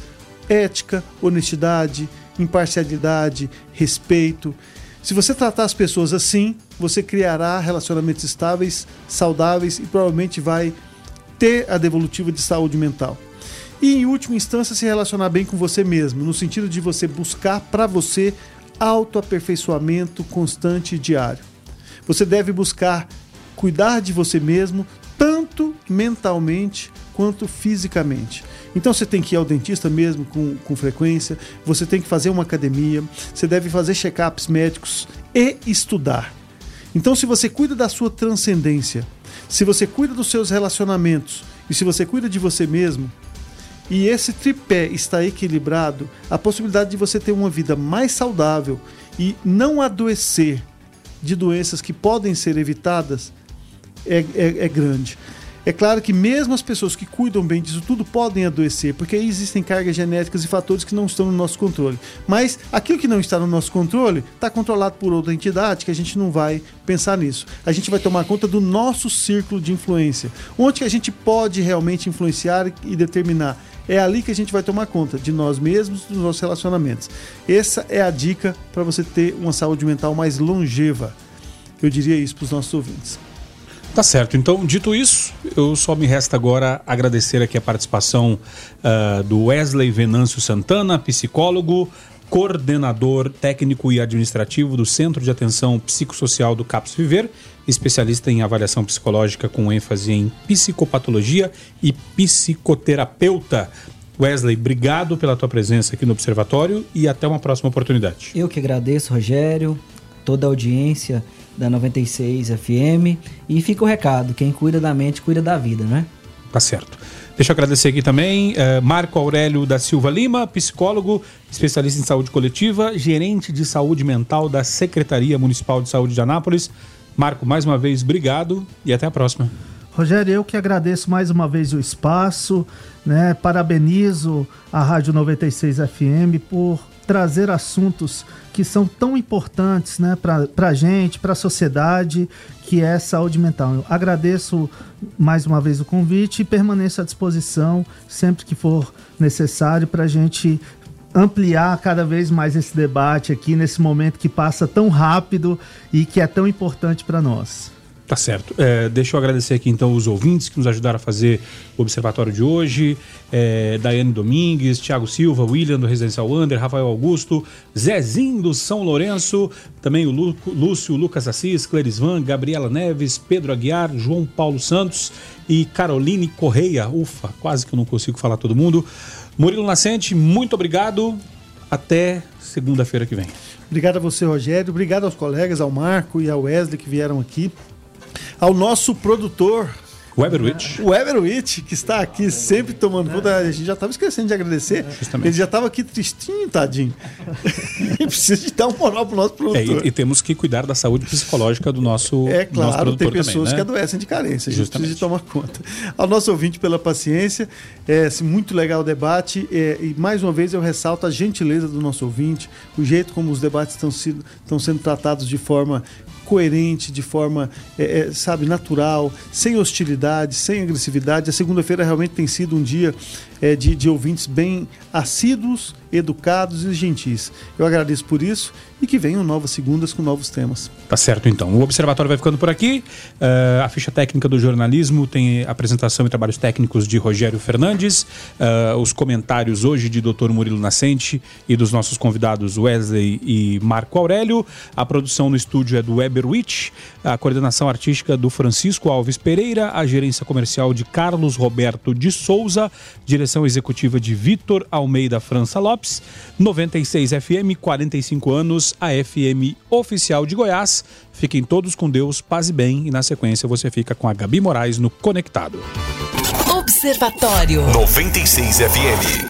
S3: ética, honestidade, imparcialidade, respeito. Se você tratar as pessoas assim, você criará relacionamentos estáveis, saudáveis e provavelmente vai ter a devolutiva de saúde mental. E em última instância, se relacionar bem com você mesmo, no sentido de você buscar para você autoaperfeiçoamento constante e diário. Você deve buscar cuidar de você mesmo, tanto mentalmente quanto fisicamente. Então você tem que ir ao dentista mesmo com, com frequência, você tem que fazer uma academia, você deve fazer check-ups médicos e estudar. Então, se você cuida da sua transcendência, se você cuida dos seus relacionamentos e se você cuida de você mesmo, e esse tripé está equilibrado, a possibilidade de você ter uma vida mais saudável e não adoecer de doenças que podem ser evitadas é, é, é grande. É claro que mesmo as pessoas que cuidam bem disso tudo podem adoecer, porque aí existem cargas genéticas e fatores que não estão no nosso controle. Mas aquilo que não está no nosso controle está controlado por outra entidade que a gente não vai pensar nisso. A gente vai tomar conta do nosso círculo de influência, onde que a gente pode realmente influenciar e determinar. É ali que a gente vai tomar conta de nós mesmos, dos nossos relacionamentos. Essa é a dica para você ter uma saúde mental mais longeva. Eu diria isso para os nossos ouvintes.
S2: Tá certo. Então, dito isso, eu só me resta agora agradecer aqui a participação uh, do Wesley Venâncio Santana, psicólogo, coordenador técnico e administrativo do Centro de Atenção Psicossocial do CAPS Viver, especialista em avaliação psicológica com ênfase em psicopatologia e psicoterapeuta. Wesley, obrigado pela tua presença aqui no Observatório e até uma próxima oportunidade.
S5: Eu que agradeço, Rogério, toda a audiência da 96 FM. E fica o recado: quem cuida da mente, cuida da vida, né?
S2: Tá certo. Deixa eu agradecer aqui também uh, Marco Aurélio da Silva Lima, psicólogo, especialista em saúde coletiva, gerente de saúde mental da Secretaria Municipal de Saúde de Anápolis. Marco, mais uma vez, obrigado e até a próxima.
S6: Rogério, eu que agradeço mais uma vez o espaço, né? Parabenizo a Rádio 96 FM por trazer assuntos que são tão importantes né, para a gente, para a sociedade, que é saúde mental. Eu agradeço mais uma vez o convite e permaneço à disposição sempre que for necessário para a gente ampliar cada vez mais esse debate aqui nesse momento que passa tão rápido e que é tão importante para nós.
S2: Tá certo. É, deixa eu agradecer aqui então os ouvintes que nos ajudaram a fazer o observatório de hoje. É, Daiane Domingues, Thiago Silva, William do Residencial Under, Rafael Augusto, Zezinho do São Lourenço, também o Lu, Lúcio Lucas Assis, Clerisvan, Gabriela Neves, Pedro Aguiar, João Paulo Santos e Caroline Correia. Ufa, quase que eu não consigo falar todo mundo. Murilo Nascente, muito obrigado. Até segunda-feira que vem.
S3: Obrigado a você, Rogério. Obrigado aos colegas, ao Marco e ao Wesley que vieram aqui ao nosso produtor,
S2: Weberwitch.
S3: O Weberwitch, que está aqui sempre tomando conta. A gente já estava esquecendo de agradecer. Justamente. Ele já estava aqui tristinho, tadinho. precisa de dar um moral pro nosso produtor.
S2: É, e, e, temos que cuidar da saúde psicológica do nosso
S3: É claro,
S2: nosso
S3: tem pessoas também, né? que adoecem de carência. A gente Justamente. precisa de tomar conta. Ao nosso ouvinte pela paciência. É muito legal o debate. É, e mais uma vez eu ressalto a gentileza do nosso ouvinte, o jeito como os debates estão sendo tratados de forma coerente, de forma, é, é, sabe, natural, sem hostilidade, sem agressividade. A segunda-feira realmente tem sido um dia é, de, de ouvintes bem assíduos, educados e gentis. Eu agradeço por isso e que venham novas segundas com novos temas.
S2: Tá certo, então. O Observatório vai ficando por aqui. Uh, a ficha técnica do jornalismo tem apresentação e trabalhos técnicos de Rogério Fernandes, uh, os comentários hoje de Dr. Murilo Nascente e dos nossos convidados Wesley e Marco Aurélio. A produção no estúdio é do Weber Witch, a coordenação artística do Francisco Alves Pereira, a gerência comercial de Carlos Roberto de Souza, direção executiva de Vitor Almeida França Lopes, 96 FM, 45 anos a FM oficial de Goiás. Fiquem todos com Deus, paz e bem. E na sequência você fica com a Gabi Moraes no Conectado.
S9: Observatório 96 FM.